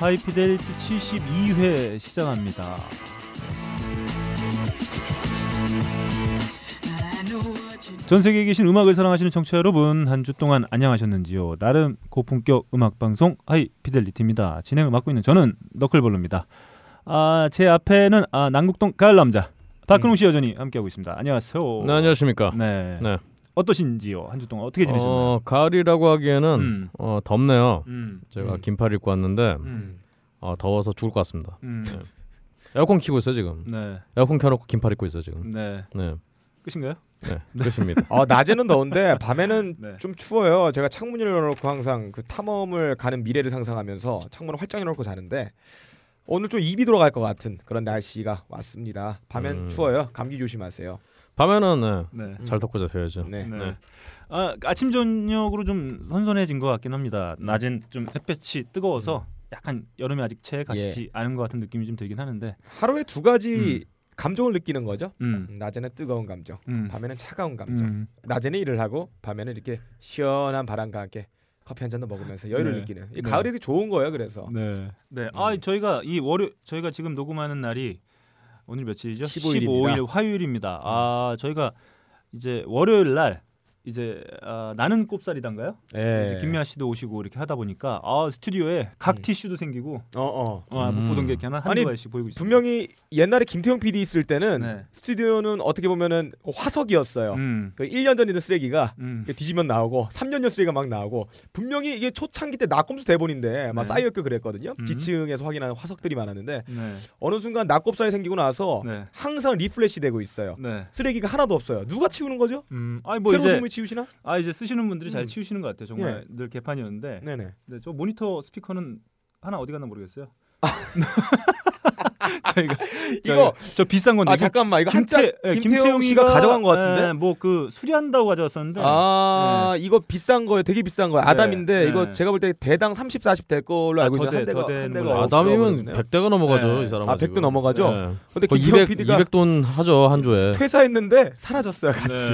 하이피델리티 72회 시작합니다. 전 세계에 계신 음악을 사랑하시는 청취자 여러분 한 주 동안 안녕하셨는지요? 나름 고품격 음악 방송 하이피델리티입니다. 진행을 맡고 있는 저는 너클볼로입니다. 아, 제 앞에는 아, 남국동 가을 남자 박근홍 씨 여전히 함께하고 있습니다. 안녕하세요. 네, 안녕하십니까. 네. 네. 어떠신지요? 한 주 동안 어떻게 지내셨나요? 어, 가을이라고 하기에는 음. 어, 덥네요. 음. 제가 음. 긴팔 입고 왔는데 음. 어, 더워서 죽을 것 같습니다. 음. 네. 에어컨 키고 있어요 지금. 네. 에어컨 켜놓고 긴팔 입고 있어요 지금. 네. 네, 끝인가요? 네, 그렇습니다. 어, 낮에는 더운데 밤에는 네. 좀 추워요. 제가 창문 열어놓고 항상 그 탐험을 가는 미래를 상상하면서 창문을 활짝 열어놓고 자는데 오늘 좀 입이 돌아갈 것 같은 그런 날씨가 왔습니다. 밤엔 음. 추워요. 감기 조심하세요. 밤에는 네, 네. 잘 덮고 자셔야죠. 네. 네. 네. 아, 아침 저녁으로 좀 선선해진 것 같긴 합니다. 낮엔 좀 햇볕이 뜨거워서 약간 여름이 아직 채 가시지 않은 것 같은 느낌이 좀 들긴 하는데. 하루에 두 가지 감정을 느끼는 거죠. 음. 음, 낮에는 뜨거운 감정, 음. 밤에는 차가운 감정. 음. 낮에는 일을 하고 밤에는 이렇게 시원한 바람과 함께 커피 한 잔도 먹으면서 여유를 네. 느끼는. 이 네. 가을이 되게 좋은 거예요. 그래서 네. 네. 아, 저희가 이 월요 저희가 지금 녹음하는 날이 오늘 며칠이죠? 15일 입니다. 15일 화요일입니다. 아, 저희가 이제 월요일 날 이제 아, 나는 꼽살이단가요? 이제 예. 김미아 씨도 오시고 이렇게 하다 보니까 아, 스튜디오에 각 음. 티슈도 생기고 어 어. 어, 못 음. 보던 게 이렇게 하나 아니, 한두 가지씩 보이고 있습니다. 분명히 옛날에 김태형 PD 있을 때는 네. 스튜디오는 어떻게 보면은 화석이었어요. 음. 그 1년 전 있는 쓰레기가 음. 뒤지면 나오고 3년 전 쓰레기가 막 나오고 분명히 이게 초창기 때 낙곰수 대본인데 막 네. 쌓여있고 그랬거든요. 음. 지층에서 확인하는 화석들이 많았는데 네. 어느 순간 낙곱살이 생기고 나서 네. 항상 리플래시 되고 있어요. 네. 쓰레기가 하나도 없어요. 누가 치우는 거죠? 음. 아니 뭐 새로 이제 치우시나? 아 이제 쓰시는 분들이 잘 음. 치우시는 것 같아요. 정말 늘 개판이었는데. 네네. 네, 저 모니터 스피커는 하나 어디 갔나 모르겠어요. 아. 저희가 이거 저희- 저 비싼 건데 아 잠깐만 이거 김태 한자 예, 김태형 씨가 가져간 것 같은데. 뭐그 수리한다고 가져왔었는데. 아 이거 비싼 거예요. 되게 비싼 거예요. 네, 아담인데 네. 이거 제가 볼 때 대당 30, 40 될 걸로 아, 알고 더 있는데 돼, 한 대가 한 대가 아담이면 없어버렸네요. 100대가 넘어가죠 네. 이 사람. 아 100도 넘어가죠. 네. 근데 거의 김태형 200, PD가 200돈 하죠 한 주에. 퇴사했는데 사라졌어요 같이.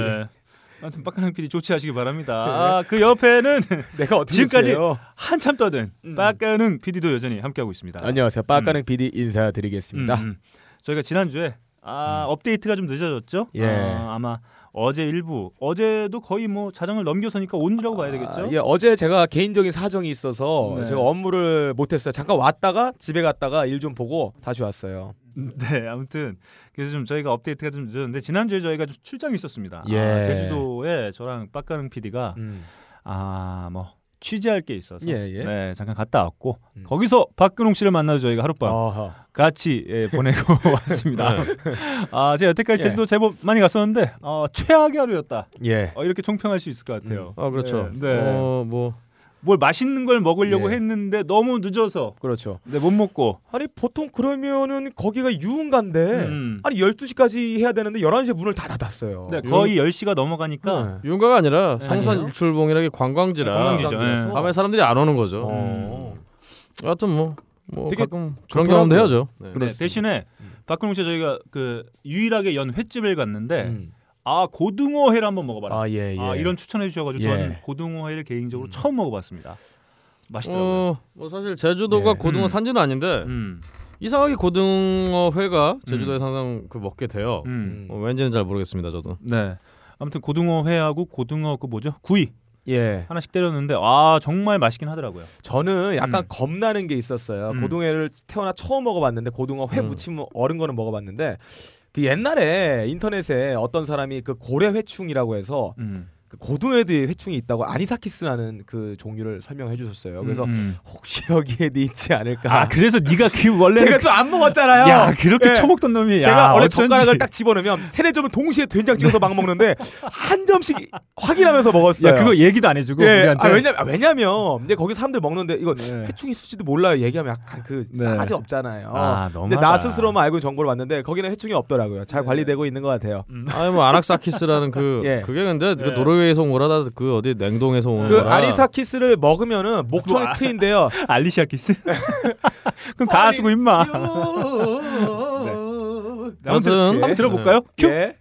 네. 아무튼 빡가능 PD 조치하시기 바랍니다. 아, 그 옆에는 내가 지금까지 한참 떠든 음. 빡가능 PD도 여전히 함께하고 있습니다. 안녕하세요. 빠까능 PD 인사드리겠습니다. 음, 음. 저희가 지난주에 아, 업데이트가 좀 늦어졌죠? 예. 아, 아마 어제 일부 어제도 거의 뭐 자정을 넘겨서니까 온이라고 봐야 되겠죠? 아, 예, 어제 제가 개인적인 사정이 있어서 네. 제가 업무를 못했어요. 잠깐 왔다가 집에 갔다가 일 좀 보고 다시 왔어요. 네, 아무튼 그래서 좀 저희가 업데이트가 좀 늦었는데 지난주에 저희가 좀 출장이 있었습니다. 예. 아, 제주도에 저랑 빡가능 PD가 음. 아, 뭐 취재할 게 있어서 예, 예. 네, 잠깐 갔다 왔고 음. 거기서 박근홍 씨를 만나서 저희가 하룻밤 아하. 같이 예, 보내고 왔습니다. 네. 아, 제가 여태까지 예. 제주도 제법 많이 갔었는데 어, 최악의 하루였다. 예. 어, 이렇게 총평할 수 있을 것 같아요. 아 그렇죠. 네, 네. 어뭐 뭘 맛있는 걸 먹으려고 예. 했는데 너무 늦어서 그렇죠. 네, 못 먹고 아니 보통 그러면은 거기가 유흥가인데 음. 아니 12시까지 해야 되는데 11시에 문을 다 닫았어요. 네, 거의 10시가 넘어가니까 네. 유흥가가 아니라 네. 성산 아니에요? 일출봉이라기 관광지라 관광지죠. 관광지라서. 예. 밤에 사람들이 안 오는 거죠. 어. 하여튼 뭐, 뭐 되게 가끔 그런. 경험도 해야죠. 네. 네. 대신에 음. 박근홍 씨 저희가 그 유일하게 연 횟집을 갔는데 음. 아 고등어회를 한번 먹어봐라. 아 예, 예. 아, 이런 추천해 주셔가지고 예. 저는 고등어회를 개인적으로 음. 처음 먹어봤습니다. 맛있더라고요. 어, 뭐 사실 제주도가 예. 고등어 음. 산지는 아닌데 음, 이상하게 고등어 회가 제주도에 항상 그 먹게 돼요. 음. 음. 어, 왠지는 잘 모르겠습니다, 저도. 네. 아무튼 고등어회하고 고등어 그 뭐죠 구이 예. 하나씩 때렸는데 아 정말 맛있긴 하더라고요. 저는 약간 음. 겁나는 게 있었어요. 음. 고등어를 태어나 처음 먹어봤는데 고등어 회 음. 무침 얼은 거는 먹어봤는데 그 옛날에 인터넷에 어떤 사람이 그 고래 회충이라고 해서 음. 그 고등어에도 회충이 있다고 아니사키스라는 그 종류를 설명해 주셨어요. 그래서 음, 음. 혹시 여기에도 있지 않을까. 아 그래서 네가 그 원래 제가 좀 안 먹었잖아요. 야 그렇게 예. 처먹던 놈이 제가 야, 원래 어쩐지. 젓가락을 딱 집어넣으면 세네 점을 동시에 된장 찍어서 막 먹는데 한 점씩 확인하면서 먹었어요. 야 그거 얘기도 안 해주고 예, 우리한테 아, 왜냐면 아, 왜냐면 근데 거기 사람들 먹는데 이거 네. 회충 있을지도 몰라요. 얘기하면 약간 그 네. 싸가지 없잖아요. 아 근데. 나 스스로만 알고 있는 정보를 봤는데 거기는 회충이 없더라고요. 잘 네. 관리되고 있는 것 같아요. 아니 뭐 아낙사키스라는 그 예. 그게 근데 그 네. 노르웨이에서 온 거라 그 어디 냉동에서 온 그 거라. 아니사키스를 먹으면은 목청이 뭐. 트인데요. 알리시아 키스? 그럼 가수고 임마. 네. 아무튼 한번 들어볼까요? 큐. 예.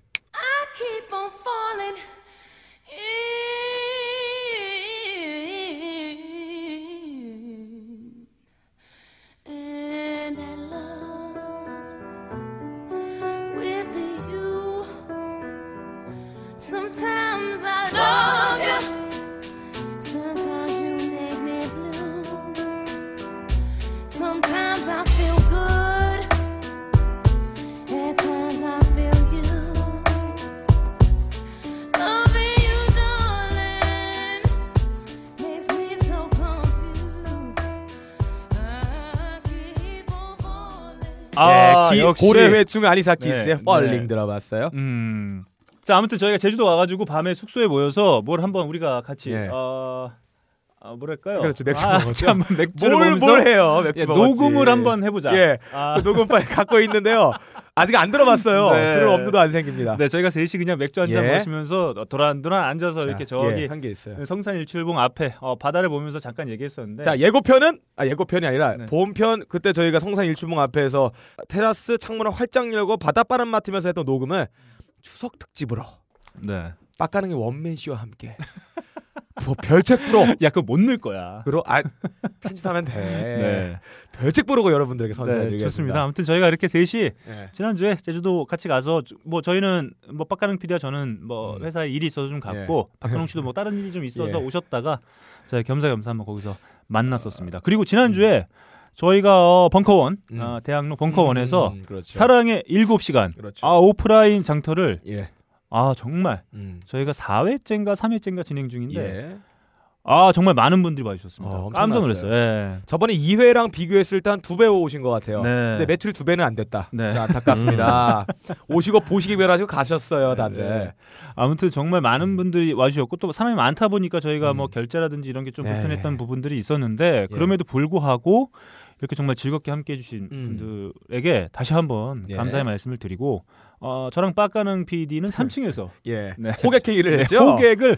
기, 역시. 고래회충 아니사키스의 네, Falling 네. 들어봤어요? 음. 자 아무튼 저희가 제주도 와가지고 밤에 숙소에 모여서 뭘 한번 우리가 같이 예. 어, 아, 뭐랄까요? 그렇죠, 맥주 아, 먹었죠. 한번 맥주를 뭘, 뭘 해요? 맥주 예. 녹음을 한번 해보자. 예. 아, 그 녹음 파일 갖고 있는데요. 아직 안 들어봤어요. 네. 들을 엄두도 안 생깁니다. 네 저희가 셋이 그냥 맥주 한잔 예. 마시면서 도란도란 앉아서 이렇게 저기 한게 있어요. 성산 일출봉 앞에 어, 바다를 보면서 잠깐 얘기했었는데 자 예고편은 아 예고편이 아니라 네. 본편 그때 저희가 성산 일출봉 앞에서 테라스 창문을 활짝 열고 바닷바람 맡으면서 했던 녹음을 추석 특집으로 네. 빡가능의 원맨 쇼와 함께 뭐 별책 프로 야 그거 못 넣을 거야. 그로 아 편집하면 돼. 네. 별책 프로고 여러분들에게 네, 선사해드리겠습니다. 좋습니다. 아무튼 저희가 이렇게 셋이 네. 지난주에 제주도 같이 가서 주- 뭐 저희는 뭐 빡가능 PD와 저는 뭐 음. 회사에 일이 있어서 좀 갔고 박근홍 씨도 뭐 다른 일이 좀 있어서 예. 오셨다가 저희 겸사겸사 한번 거기서 만났었습니다. 그리고 지난주에 저희가 어, 벙커원 음. 어, 대학로 벙커원에서 음, 그렇죠. 사랑의 일곱 시간 그렇죠. 아 오프라인 장터를 예. 아 정말 음. 저희가 4회째인가 3회째인가 진행 중인데 예. 아 정말 많은 분들이 봐주셨습니다. 어, 깜짝. 놀랐어요. 예. 저번에 2회랑 비교했을 때 한 두 배 오신 것 같아요. 네. 근데 매출 두 배는 안 됐다. 네. 좀 안타깝습니다. 오시고 보시기 배라지고 가셨어요, 다들. 네. 아무튼 정말 많은 분들이 와주셨고 또 사람이 많다 보니까 저희가 음. 뭐 결제라든지 이런 게좀 네. 불편했던 부분들이 있었는데 예. 그럼에도 불구하고 이렇게 정말 즐겁게 함께해 주신 음. 분들에게 다시 한번 예. 감사의 말씀을 드리고 어, 저랑 빡가는 PD는 3층에서 예. 네. 호객 행위를 했죠. 호객을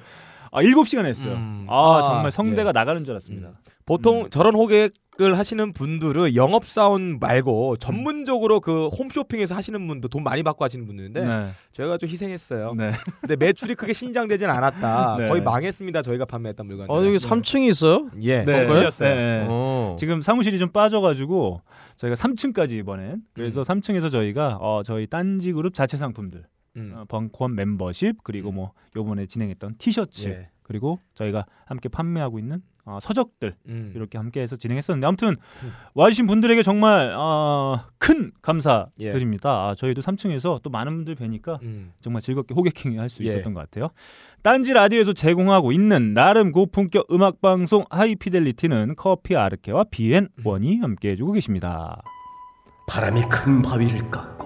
아, 7시간 했어요. 음. 아, 아, 정말 성대가 예. 나가는 줄 알았습니다. 보통 음. 저런 호객을 하시는 분들은 영업 사원 말고 전문적으로 그 홈쇼핑에서 하시는 분도 돈 많이 받고 하시는 분들인데 네. 저희가 좀 희생했어요. 네. 근데 매출이 크게 신장되진 않았다. 네. 거의 망했습니다. 저희가 판매했던 물건들. 아 여기 3층이 있어요? 예. 네. 어, 걸렸어요. 네. 어. 지금 사무실이 좀 빠져 가지고 저희가 3층까지 이번엔 그래서 음. 3층에서 저희가 어, 저희 딴지 그룹 자체 상품들 음. 어, 벙커원 멤버십 그리고 뭐 요번에 진행했던 티셔츠 예. 그리고 저희가 함께 판매하고 있는 어, 서적들 음. 이렇게 함께해서 진행했었는데 아무튼 와주신 분들에게 정말 어, 큰 감사드립니다. 아, 저희도 3층에서 또 많은 분들 뵈니까 음. 정말 즐겁게 호객행위 할수 예. 있었던 것 같아요. 딴지 라디오에서 제공하고 있는 나름 고품격 음악 방송 하이피델리티는 커피 아르케와 비앤 원이 함께 해주고 계십니다. 바람이 큰 바위를 깎고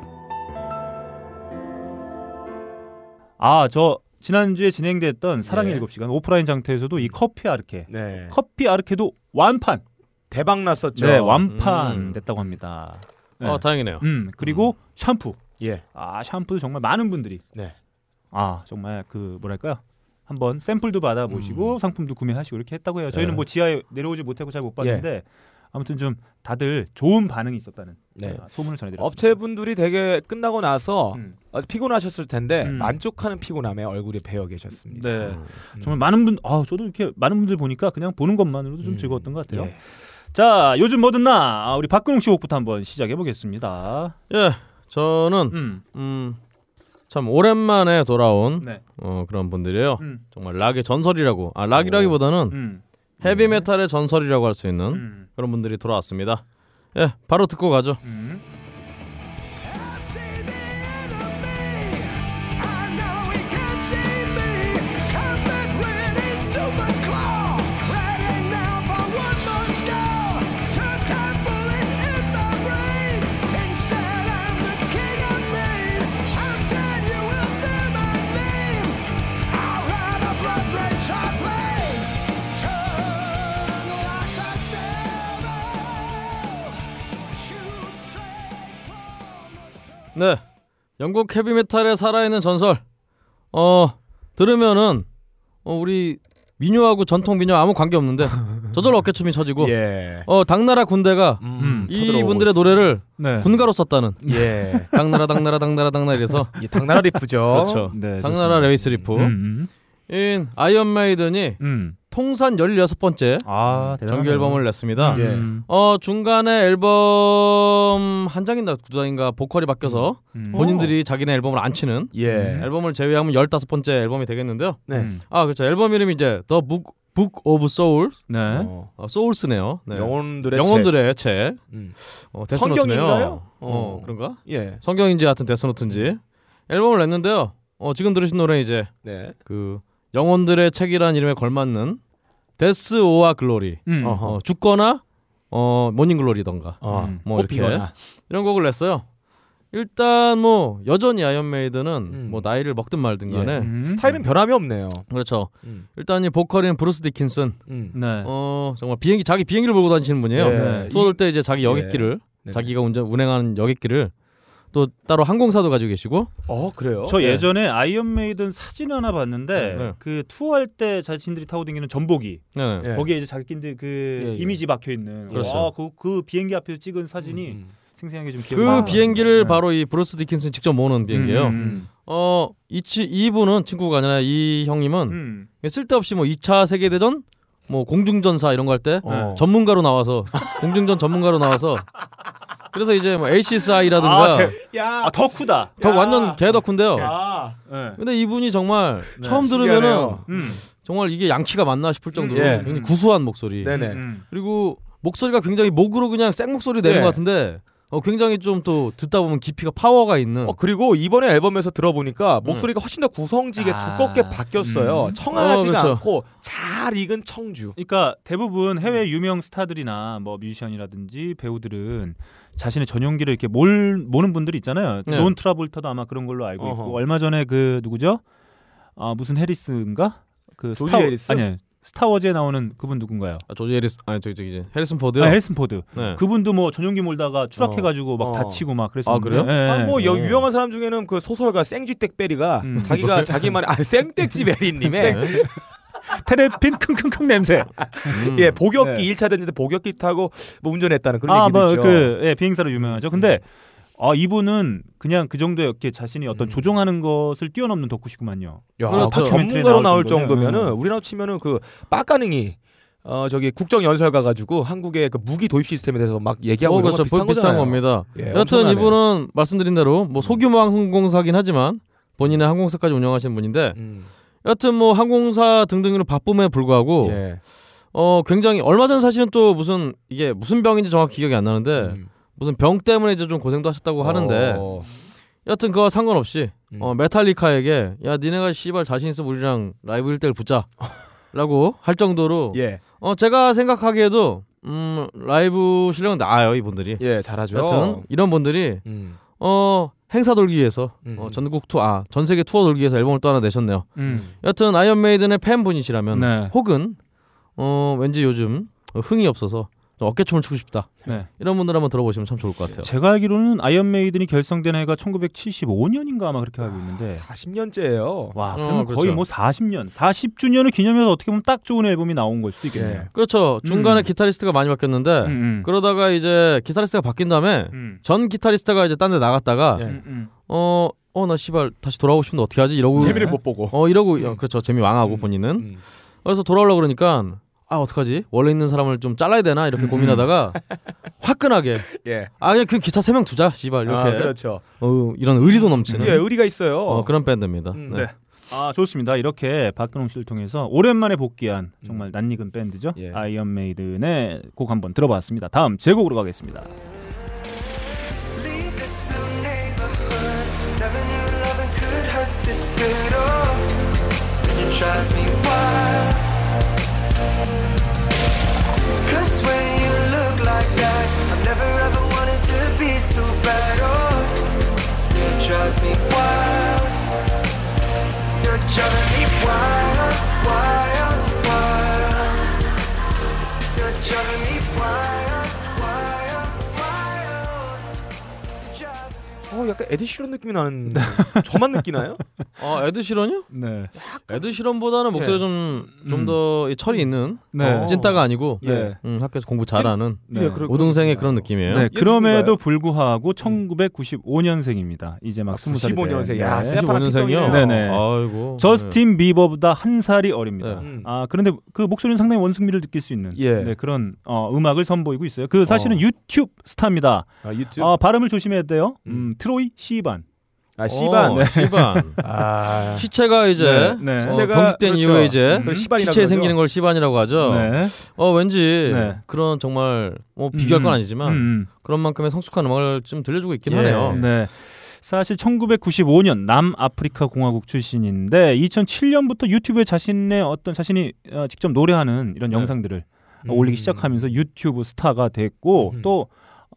아, 저 지난주에 진행됐던 사랑의 네. 일곱 시간 오프라인 장터에서도 이 커피 아르케 네. 커피 아르케도 완판 대박 났었죠. 네 완판 음. 됐다고 합니다. 네. 아 다행이네요. 음 그리고 샴푸 예. 아 샴푸도 정말 많은 분들이 네. 아 정말 그 뭐랄까요 한번 샘플도 받아보시고 상품도 구매하시고 이렇게 했다고 해요. 저희는 음. 네. 뭐 지하에 내려오지 못하고 잘 못 봤는데 아무튼 좀 다들 좋은 반응이 있었다는 네. 아, 소문을 전해드렸습니다. 업체분들이 되게 끝나고 나서 음. 어, 피곤하셨을 텐데 음. 만족하는 피곤함에 얼굴이 배어 계셨습니다. 네 음. 정말 많은 분, 아 저도 이렇게 많은 분들 보니까 그냥 보는 것만으로도 좀 음. 즐거웠던 것 같아요. 예. 자 요즘 뭐든 나 아, 우리 박근홍 씨 곡부터 한번 시작해 보겠습니다. 예, 저는 음, 음, 참 오랜만에 돌아온 네, 어, 그런 분들이에요. 음, 정말 락의 전설이라고. 아 락이라기보다는 음, 헤비 메탈의 전설이라고 할 수 있는 음, 그런 분들이 돌아왔습니다. 예, 바로 듣고 가죠. 음. 네, 영국 헤비 메탈의 살아있는 전설. 어 들으면은 어, 우리 민요하고 전통 민요 아무 관계 없는데 저절로 어깨춤이 쳐지고 예. 어 당나라 군대가 음, 이 분들의 노래를 네. 군가로 썼다는 예. 당나라 당나라 당나라 당나라 이래서 이 당나라 riff죠. 그렇죠. 네, 당나라 좋습니다. 레이스 리프 음, 인 아이언 메이든이 음, 통산 16번째 아. 정규 앨범을 냈습니다. 예. 음. 어 중간에 앨범 한 장인가 두 장인가 보컬이 바뀌어서 음. 본인들이 자기네 앨범을 안 치는 예. 앨범을 제외하면 15번째 앨범이 되겠는데요. 네. 음. 아 그렇죠. 앨범 이름이 이제 The Book, Book of Souls. 네. 어, 어, Souls네요. 네. 영혼들의 영혼들의 책. 책. 음. 어, 데스노트네요. 성경인가요? 어, 어. 그런가? 예. 성경인지 하여튼 데스노트인지 앨범을 냈는데요. 어, 지금 들으신 노래 이제 네. 그 영혼들의 책이라는 이름에 걸맞는 Death or Glory. 음. 어, 죽거나 어 Morning Glory던가 어. 음. 뭐 이렇게 꽃피거나. 이런 곡을 냈어요. 일단 뭐 여전히 아이언 메이든은 음. 뭐 나이를 먹든 말든 간에 음. 스타일은 변함이 없네요. 그렇죠. 음. 일단 이 보컬인 브루스 디킨슨 음. 네. 어 정말 비행기 자기 비행기를 몰고 다니시는 분이에요. 네. 투어 돌때 이제 자기 여객기를 네. 자기가 운전 운행하는 여객기를 또 따로 항공사도 가지고 계시고 어 그래요? 저 네. 예전에 아이언 메이든 사진 하나 봤는데 네. 그 투어할 때 자신들이 타고 다니는 전용기 네. 예. 거기에 이제 자기들 그 예, 예. 이미지 박혀 있는 그렇죠. 와, 그, 그 비행기 앞에서 찍은 사진이 음. 생생하게 좀그 기억이 나요. 비행기를 네. 바로 이 브루스 디킨슨이 직접 모는 비행기예요. 음, 음, 어, 이 치, 이분은 친구가 아니라 이 형님은 음. 쓸데없이 뭐 2차 세계 대전 뭐 공중전사 이런 거 할때 어. 전문가로 나와서 공중전 전문가로 나와서 그래서 이제 뭐 HSI라든가 아, 대- 야. 아, 덕후다. 더 야. 완전 개덕후인데요. 아. 네. 근데 이분이 정말 네, 처음. 들으면은 음. 정말 이게 양키가 맞나 싶을 정도로 음, 예. 굉장히 구수한 목소리. 네네. 음. 그리고 목소리가 굉장히 목으로 그냥 생 목소리 내는 예. 것 같은데 어, 굉장히 좀 또 듣다 보면 깊이가 파워가 있는 어 그리고 이번에 앨범에서 들어보니까 목소리가 훨씬 더 구성지게 아. 두껍게 바뀌었어요. 음. 청아하지가 어, 그렇죠. 않고 잘 익은 청주. 그러니까 대부분 해외 유명 스타들이나 뭐 뮤지션이라든지 배우들은 자신의 전용기를 이렇게 몰 모는 분들이 있잖아요. 네. 존 트라볼타도 아마 그런 걸로 알고 어허. 있고 얼마 전에 그 누구죠? 아 무슨 해리스인가? 그 스타 해리스? 아니 스타워즈에 나오는 그분 누군가요? 아, 조지 해리스 아니 저기 저기 이제 해리슨 포드요. 아, 해리슨 포드. 네. 그분도 뭐 전용기 몰다가 추락해가지고 막 어. 다치고 막 그랬었는데. 아, 그래요? 예, 아, 뭐 예. 여- 오. 유명한 사람 중에는 그 소설가 생텍쥐페리가 음. 자기가 자기만의 아 생댁지 베리님의 네. 테레핀 킁킁킁 냄새. 음. 예 복역기 네. 일 1차 대전 때 복역기 타고 뭐 운전했다는 그런 아, 얘기도 뭐 있죠. 그 예, 비행사로 유명하죠. 근데 아, 이분은 그냥 그 정도의 이렇게 자신이 어떤 음. 조종하는 것을 뛰어넘는 덕후시구만요. 야, 그렇죠. 전문가로 나올 나올 정도면, 음. 우리나라 치면은 그 빡가능이 어 저기 국정 연설 가가지고 한국의 그 무기 도입 시스템에 대해서 막 얘기하고 어, 이런 그렇죠. 거 비슷한, 비슷한. 겁니다. 예, 여튼 엄청나네. 이분은 말씀드린 대로 뭐 소규모 항공사긴 하지만 본인의 항공사까지 운영하시는 분인데 음. 여튼 뭐 항공사 등등으로 바쁨에 불구하고 예. 어 굉장히 얼마 전 사실은 또 무슨 이게 무슨 병인지 정확히 기억이 안 나는데 음. 무슨 병 때문에 이제 좀 고생도 하셨다고 하는데 어. 여튼 그거 상관없이 음. 어, 메탈리카에게 야 니네가 씨발 자신 있으면 우리랑 라이브 1대1 붙자 라고 할 정도로 예. 어 제가 생각하기에도 음 라이브 실력은 나아요 이분들이 예, 잘하죠. 여튼 이런 분들이 음. 어 행사 돌기 위해서 음. 어, 전국 투어 아, 전 세계 투어 돌기 위해서 앨범을 또 하나 내셨네요. 음. 여튼 아이언 메이든의 팬분이시라면 네. 혹은 어 왠지 요즘 흥이 없어서 좀 어깨춤을 추고 싶다. 네. 이런 분들 한번 들어보시면 참 좋을 것 같아요. 제가 알기로는 Iron Maiden이 결성된 해가 1975년인가 아마 그렇게 알고 있는데 40년째예요. 와, 어, 그러면 그렇죠. 거의 뭐 40년, 40주년을 기념해서 어떻게 보면 딱 좋은 앨범이 나온 걸 수도 있겠네요. 예. 그렇죠. 중간에 음. 기타리스트가 많이 바뀌었는데 음, 음. 그러다가 이제 기타리스트가 바뀐 다음에 음. 전 기타리스트가 이제 딴 데 나갔다가 예. 음, 음. 어어나 씨발 다시 돌아오고 싶은데 어떻게 하지 이러고 재미를 못 보고. 어 이러고 어, 그렇죠 재미 왕하고 음. 본인은 음. 그래서 돌아오려 그러니까 아 어떡하지 원래 있는 사람을 좀 잘라야 되나 이렇게 음. 고민하다가 화끈하게 예. 아 그냥 그 기타 세 명 두자 씨발 이렇게 아, 그렇죠. 어, 이런 의리도 넘치는 예, 의리가 있어요. 어, 그런 밴드입니다. 음, 네. 네. 아 좋습니다. 이렇게 박근홍 씨를 통해서 오랜만에 복귀한 정말 낯익은 밴드죠. 예. Iron Maiden의 곡 한번 들어봤습니다. 다음 제곡으로 가겠습니다. Like that, I've never ever wanted to be so bad. Oh, it drives me wild. You're driving me wild, wild, wild. You're driving me wild, 어, 약간 에드 시런 느낌이 나는 저만 느끼나요? 어 에드 시런요? 네. 에드 시런보다는 목소리 좀좀 음. 더 철이 있는 네. 어. 찐따가 아니고 네. 음, 학교에서 공부 잘하는 네. 예, 거구나. 그런 느낌이에요. 네, 얘 그럼에도? 불구하고 1995년생입니다. 이제 막 아, 20살이 95년생. 돼. 야, 네. 세- 95년생이요. 네네. 아이고. 저스틴 비버보다 한 살이 어립니다. 네. 음. 아 그런데 그 목소리는 상당히 원숙미를 느낄 수 있는 예. 네, 그런 어, 음악을 선보이고 있어요. 그 사실은 어. 유튜브 스타입니다. 아, 유튜브. 아, 발음을 조심해야 돼요. 음, 음. 트로이 시반. 아, 시반. 어, 시반. 아. 시체가 이제 네, 네. 어, 시체가- 경직된 그렇죠. 이후에 이제 시반이라고 시체에. 생기는 걸 시반이라고 하죠. 네. 어 왠지 네. 그런 정말 뭐 비교할 음, 건 아니지만 음, 그런 만큼의 성숙한 음악을 좀 들려주고 있긴 예. 하네요. 네. 사실 1995년 남아프리카 공화국 출신인데 2007년부터 유튜브에 자신의 어떤 자신이 어, 직접 노래하는 이런 네. 영상들을 음. 올리기 시작하면서 유튜브 스타가 됐고 음. 또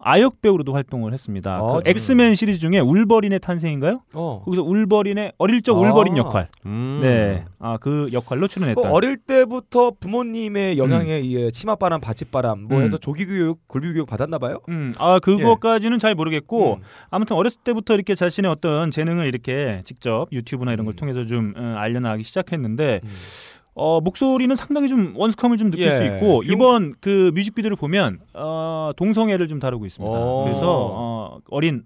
아역 배우로도 활동을 했습니다. 아, 그 엑스맨 시리즈 중에 울버린의 탄생인가요? 어. 거기서 울버린의 어릴 적 아. 울버린 역할. 음. 네. 아, 그 역할로 그 출연했다. 어릴 때부터 부모님의 영향에 의해 치맛바람, 받침바람 뭐 음. 해서 조기 교육, 굴비 교육 받았나 봐요. 음, 아, 그거까지는 잘 모르겠고 음. 아무튼 어렸을 때부터 이렇게 자신의 어떤 재능을 이렇게 직접 유튜브나 이런 걸 음. 통해서 좀 어, 알려나가기 시작했는데 음. 어, 목소리는 상당히 좀 원숙함을 좀 느낄 예. 수 있고 그- 이번 그 뮤직비디오를 보면 어, 동성애를 좀 다루고 있습니다. 오. 그래서 어, 어린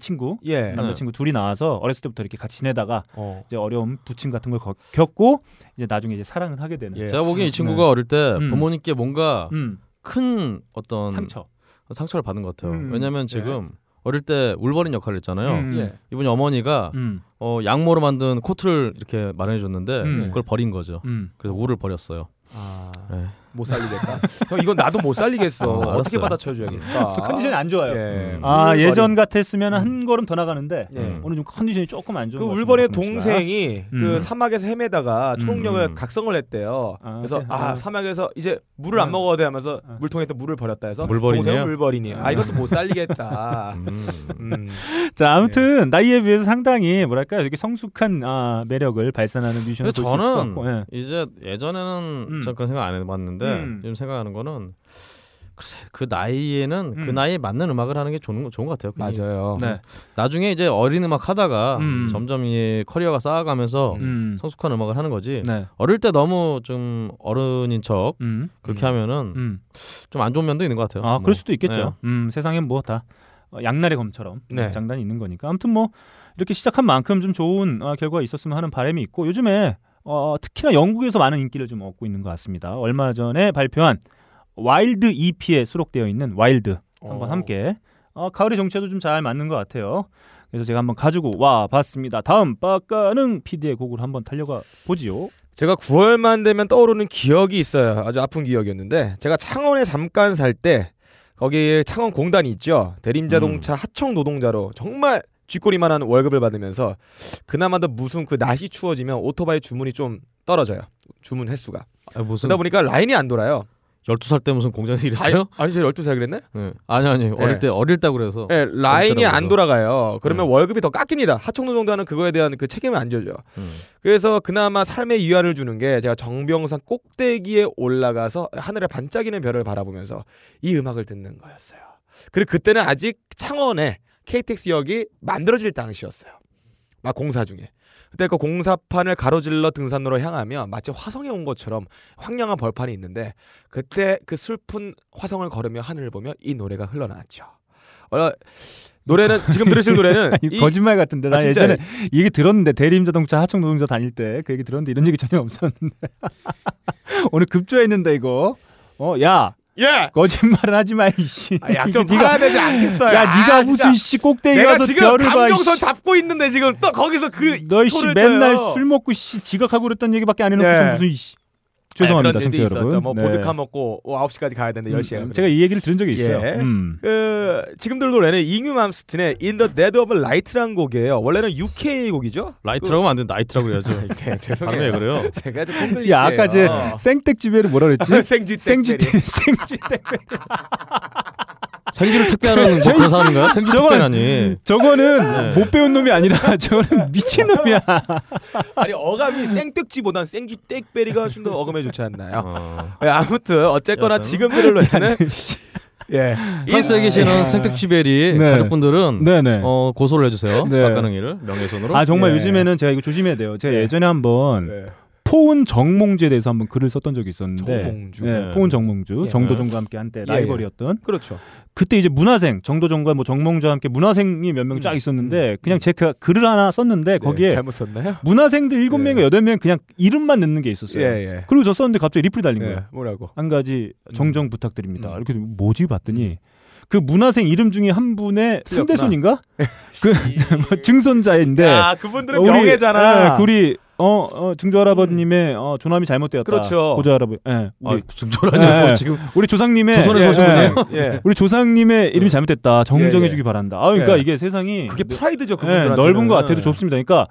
친구 예. 남자친구 둘이 나와서 어렸을 때부터 이렇게 같이 지내다가 어. 이제 어려움 부침 같은 걸 거- 겪고 이제 나중에 이제 사랑을 하게 되는 예. 제가 보기엔 이 친구가 네. 어릴 때 음. 부모님께 뭔가 음, 큰 어떤 상처. 상처를 받은 것 같아요. 음. 왜냐하면 지금 어릴 때 울버린 역할을 했잖아요. 음. 예. 이분이 어머니가 음, 어, 양모로 만든 코트를 이렇게 마련해 줬는데 음. 그걸 버린 거죠. 음. 그래서 울을 버렸어요. 아. 네. 못 살리겠다. 형 이건 나도 못 살리겠어. 어, 어떻게. 받아쳐줘야겠다. 그 컨디션이 안 좋아요. 예. 아 울버린. 예전 같았으면 한 걸음 더 나가는데 예. 오늘 좀 컨디션이 조금 안 좋은 그 씨가. 동생이 음. 그 사막에서 헤매다가 초능력을 음. 각성을 했대요. 아, 그래서 네. 아 아. 사막에서 이제 물을 안 아. 먹어야 돼 하면서 아. 물통에 있던 물을 버렸다 해서 물버린이에요? 동생은 물버린이. 아 이것도 못 살리겠다. 음. 음. 자 아무튼 나이에 비해서 상당히 뭐랄까 이렇게 성숙한 아, 매력을 발산하는 뮤지션을 근데 볼수 있을 것 저는 같고 예. 이제 예전에는 음. 전 그런 생각 안 해봤는데 음. 요즘 생각하는 거는 글쎄 그 나이에는 그 음. 나이에 맞는 음악을 하는 게 좋은 거- 좋은 것 같아요. 그냥. 맞아요. 네. 나중에 이제 어린 음악 하다가 음. 점점 이 커리어가 쌓아가면서 음. 성숙한 음악을 하는 거지. 네. 어릴 때 너무 좀 어른인 척 음. 그렇게 하면은 음. 좀안 좋은 면도 있는 것 같아요. 아 뭐. 그럴 수도 있겠죠. 네. 음, 세상엔 뭐 다 양날의 검처럼 네. 장단이 있는 거니까. 아무튼 뭐 이렇게 시작한 만큼 좀 좋은 어, 결과가 있었으면 하는 바람이 있고 요즘에 어, 특히나 영국에서 많은 인기를 좀 얻고 있는 것 같습니다. 얼마 전에 발표한 Wild EP에 수록되어 있는 Wild 한번 어. 함께 어, 가을의 정체도 좀 잘 맞는 것 같아요. 그래서 제가 한번 가지고 와 봤습니다. 다음 빠까능 PD의 곡을 한번 달려가 보지요. 제가 9월만 되면 떠오르는 기억이 있어요. 아주 아픈 기억이었는데 제가 창원에 잠깐 살 때 거기 창원 공단이 있죠. 대림자동차 하청 노동자로 정말 쥐꼬리만한 월급을 받으면서 그나마도 무슨 그 날씨 추워지면 오토바이 주문이 좀 떨어져요. 주문 횟수가. 아, 무슨 그러다 보니까 라인이 안 돌아요. 12살 때 무슨 공장에서 일했어요? 아니, 제가 12살 그랬네? 네. 아니 아니 어릴 네. 때 어릴 때 그래서 네, 라인이 안. 돌아가요. 그러면 네. 월급이 더 깎입니다. 하청노동단은 그거에 대한 그 책임을 안 져죠. 음. 그래서 그나마 삶의 위안을 주는 게 제가 정병산 꼭대기에 올라가서 하늘에 반짝이는 별을 바라보면서 이 음악을 듣는 거였어요. 그리고 그때는 아직 창원에 KTX역이 만들어질 당시였어요. 막 공사 중에. 그때 그 공사판을 가로질러 등산로로 향하면 마치 화성에 온 것처럼 황량한 벌판이 있는데 그때 그 슬픈 화성을 걸으며 하늘을 보며 이 노래가 흘러나왔죠. 어, 노래는 지금 들으실 노래는 이거 이- 거짓말 같은데 나 아? 예전에 이 얘기 들었는데 대림 자동차 하청 노동자 다닐 때 그 얘기 들었는데 이런 얘기 전혀 없었는데 오늘 급조했는데 이거 어야 예. 거짓말은 하지 마 이씨 아, 약좀 네가- 팔아야 되지 않겠어요. 야 네가 아, 진짜. 무슨 씨 꼭대기 내가 가서 지금 별을 봐 감정선 이씨. 잡고 있는데 지금 또 거기서 그 너희 씨 토를 맨날 쳐요. 술 먹고 씨 지각하고 그랬던 얘기밖에 안 해놓고서 네. 무슨 이씨 죄송합니다 청취자 일도 여러분 있었죠. 뭐 네. 보드카 먹고 어, 9시까지 가야 되는데 10시에. 음, 제가 이 얘기를 들은 적이 있어요 예. 음. 그 지금 들은 노래는 잉베이 맘스틴의 In the Dead of Light라는 곡이에요. 원래는 UK 곡이죠? Light라고 하면 안 돼. Night라고 그래야죠. 네, 죄송해요. 왜 그래요? 제가 좀 콩글리시예요. 야 아까 제 생텍쥐페리를 뭐라 그랬지 생쥐 생쥐. 생쥐 땡 생쥐를 택배하는 뭐 그런 사람인가요? 생쥐 저건- 택배라니. 저거는 네. 못 배운 놈이 아니라 저거는 미친 놈이야 아니 어감이 생뜩쥐보단 생쥐 땡베리가 훨씬 더 어감에 좋지 않나요? 어. 네, 아무튼 어쨌거나 여튼. 지금 노래는 예. 프랑스에 계시는 예. 생택쥐베리 네. 가족분들은 네네. 어, 고소를 해주세요. 네. 박가능이를 명예훼손으로. 아 정말 예. 요즘에는 제가 이거 조심해야 돼요. 제가 예. 예전에 한번 네. 포운 정몽주에 대해서 한번 글을 썼던 적이 있었는데 정몽주. 네, 네. 포운 정몽주 예. 정도전과 함께 한때 예, 라이벌이었던 그렇죠. 그때 이제 문화생 정도전과 뭐 정몽주와 함께 문화생이 몇 명쫙 음. 있었는데 그냥 제가 글을 하나 썼는데 거기에 네, 잘못 썼나요? 문화생들 일곱 예. 명인가 여덟 명 그냥 이름만 넣는 게 있었어요. 예, 예. 그리고 저 썼는데 갑자기 리플이 달린 예, 거예요. 뭐라고? 한 가지 정정 부탁드립니다. 음. 이렇게 뭐지 봤더니 그 문화생 이름 중에 한 분의. 상대손인가? 그 뭐 증손자인데 야, 그분들은 우리, 명예잖아. 예, 그 우리 어, 어 증조 할아버님의 어, 조남이 잘못되었다. 그렇죠. 고조 할아버지. 예. 우리 아, 중조라니 예. 지금 우리 조상님의 조선에서 예, 오신 예. 분이에요? 예. 우리 조상님의 이름이 잘못됐다. 정정해 예, 예. 주기 바란다. 아 그러니까 예. 이게 세상이 그게 프라이드죠, 예, 그분들한테. 넓은 것 같아도 좁습니다. 그러니까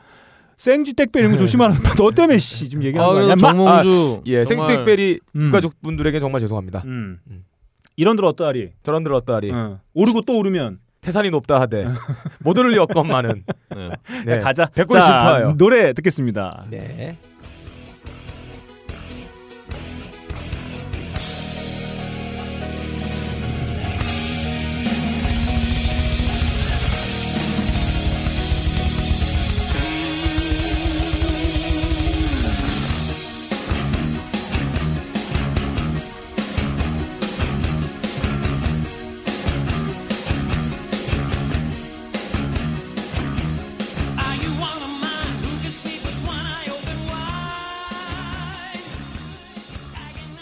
생쥐 땡빼 이런 거 조심하라. 너 때문에 씨 지금 얘기하는 아거 그래서 아니야? 마- 정몽주 예, 정말 생수택베리 음. 가족분들에게 정말 죄송합니다. 음. 음. 이런들 어떠하리? 저런들 어떠하리. 어. 오르고 또 오르면 태산이 높다 하되 못 오를 여건만은. 네. 네. 가자. 백골이 자, 질투하여. 노래 듣겠습니다. 네.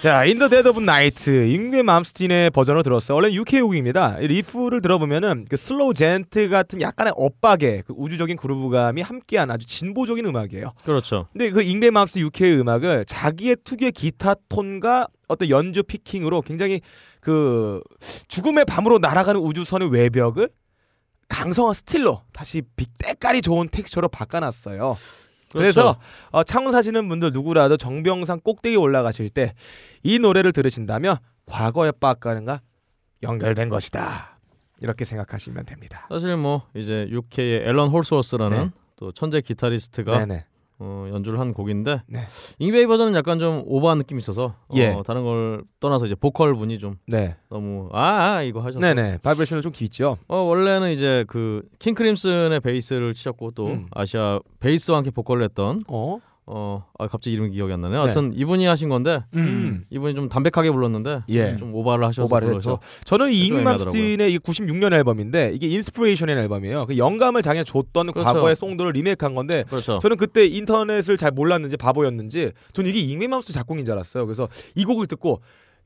자, In the Dead of Night 잉베이 맘스틴의 버전을 들었어요. 원래 UK 곡입니다. 이 riff를 들어보면은 그 슬로우 djent 같은 약간의 엇박의 그 우주적인 groove감이 함께한 아주 진보적인 음악이에요. 그렇죠. 근데 그 잉베이 맘스틴 UK의 음악을 자기의 특유의 기타 톤과 어떤 연주 picking으로 굉장히 그 죽음의 밤으로 날아가는 우주선의 외벽을 강성한 스틸로 다시 빛 때깔이 좋은 텍스처로 바꿔놨어요. 그래서 그렇죠. 어, 창원 사시는 분들 누구라도 정병산 꼭대기 올라가실 때 이 노래를 들으신다면 과거의 빡가는가 연결된 것이다. 이렇게 생각하시면 됩니다. 사실 뭐 이제 UK의 앨런 홀스워스라는 네. 또 천재 기타리스트가 네네. 어, 연주를 한 곡인데 네. 잉베이 버전은 약간 좀 오버한 느낌이 있어서 어, 예. 다른 걸 떠나서 이제 보컬 분이 좀 네. 너무 아, 아 이거 하셨어. 네네. 바이브레이션을 좀 깊죠. 어 원래는 이제 그 King Crimson의 베이스를 치셨고 또 음. 아시아 베이스와 함께 보컬을 했던 어? 어 아, 갑자기 이름이 기억이 안 나네 요. 하여튼 이분이 하신 건데 음. 이분이 좀 담백하게 불렀는데 예. 좀 오바를 하셔서 오바를 불러서. 저는 이좀 잉베이 맘스틴의 이 96년 앨범인데 이게 Inspiration의 앨범이에요. 그 영감을 자기가 줬던 그렇죠. 과거의 song들을 리메이크한 건데 그렇죠. 저는 그때 인터넷을 잘 몰랐는지 바보였는지 저는 이게 잉맘스 작곡인 줄 알았어요. 그래서 이 곡을 듣고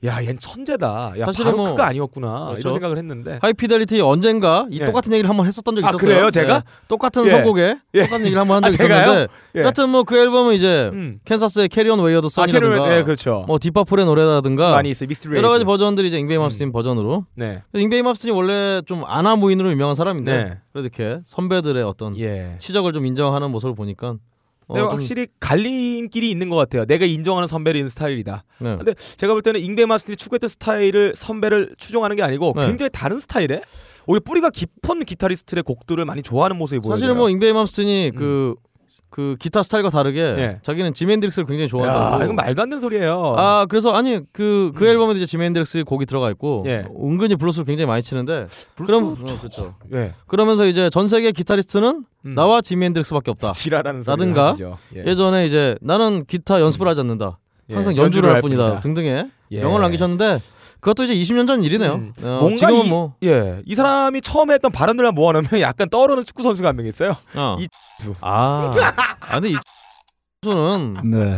야, 얜 천재다. 야, 사실은 바로 뭐- 그가 아니었구나. 그렇죠. 이런 생각을 했는데. High Fidelity 언젠가 이 예. 똑같은 얘기를 한번 했었던 적이 아, 있었어요. 그래요? 제가? 예. 똑같은 예. 선곡에 예. 똑같은 얘기를 한번 한 아, 적이 제가요? 있었는데 예. 하여튼 뭐 그 앨범은 이제 음. Kansas의 Carry On Wayward 아, Son이라든가 캐롤, 네, 그렇죠. 뭐 Deep Purple의 노래라든가 많이 있어요. 믹스 여러 가지 버전들이 이제 잉베이 맘스틴 버전으로 네. 잉베이 맘스틴이 원래 좀 안하무인으로 유명한 사람인데 네. 그래도 이렇게 선배들의 어떤 예. 치적을 좀 인정하는 모습을 보니까 어, 내가 좀- 확실히 갈림길이 있는 것 같아요. 내가 인정하는 선배를 있는 스타일이다. 네. 근데 제가 볼 때는 잉베이 맘스틴이 추구했던 스타일을 선배를 추종하는 게 아니고 네. 굉장히 다른 스타일의 오히려 뿌리가 깊은 기타리스트의 곡들을 많이 좋아하는 모습이 보여요. 사실은 뭐 잉베이 맘스틴이 그, 그 기타 스타일과 다르게 예. 자기는 지미 헨드릭스를 굉장히 야, 좋아한다고 이건 말도 안 되는 소리예요. 아 그래서 아니 그그 앨범에 이제 지미 헨드릭스 곡이 들어가 있고 예. 은근히 블루스를 굉장히 많이 치는데 그럼 어, 그렇죠. 예. 그러면서 이제 전 세계 기타리스트는 음. 나와 지미 헨드릭스밖에 없다. 지랄하는 라든가. 예. 예전에 이제 나는 기타 연습을 하지 않는다. 예, 항상 연주를 할 뿐이다. 뿐이다. 등등의 예. 명언을 남기셨는데 그것도 이제 20년 전 일이네요. 음. 어, 뭔가 지금은 이, 뭐 예, 이 사람이 처음에 했던 발언들만 모아놓으면 약간 떠오르는 축구 선수가 한 명 있어요. 어. 이 수. 아, 아 근데 이 수는 네.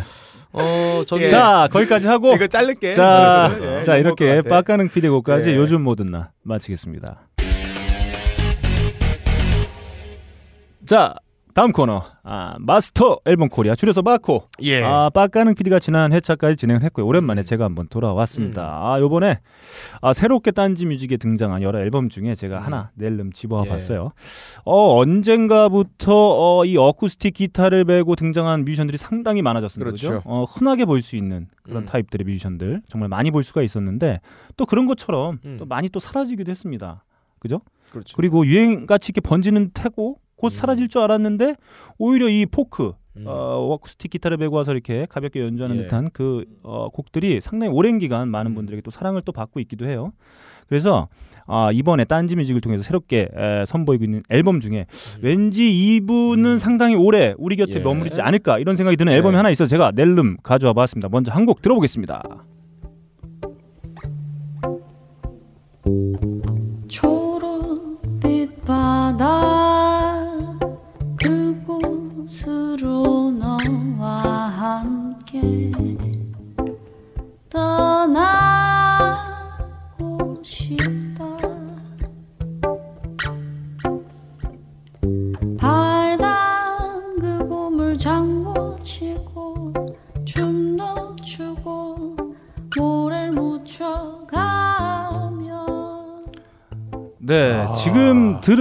어 저기 예. 자 거기까지 하고 이거 자를게. 자, 예, 자 이렇게. 빡가는 피디고까지 예. 요즘 뭐든 나 마치겠습니다. 자 다음 코너 아, 마스터 앨범 코리아 줄여서 마코 예. 아 빡가는 PD가 지난 회차까지 진행을 했고요 오랜만에 제가 한번 돌아왔습니다 음. 아 요번에 아, 새롭게 딴지 뮤직에 등장한 여러 앨범 중에 제가 음. 하나 낼름 집어와 예. 봤어요 어 언젠가부터 어, 이 어쿠스틱 기타를 메고 등장한 뮤지션들이 상당히 많아졌습니다 그죠 그렇죠. 어, 흔하게 볼 수 있는 그런 음. 타입들의 뮤지션들 정말 많이 볼 수가 있었는데 또 그런 것처럼 음. 또 많이 또 사라지기도 했습니다 그죠 그렇죠. 그리고 유행같이 이렇게 번지는 태고 곧 사라질 줄 알았는데 오히려 이 포크 음. 어, 어쿠스틱 기타를 메고 와서 이렇게 가볍게 연주하는 예. 듯한 그 어, 곡들이 상당히 오랜 기간 많은 분들에게 또 사랑을 또 받고 있기도 해요. 그래서 아, 이번에 딴지 뮤직을 통해서 새롭게 에, 선보이고 있는 앨범 중에 왠지 이분은 상당히 오래 우리 곁에 음. 예. 머무르지 않을까 이런 생각이 드는 네. 앨범이 하나 있어서 제가 낼름 가져와 봤습니다. 먼저 한 곡 들어보겠습니다.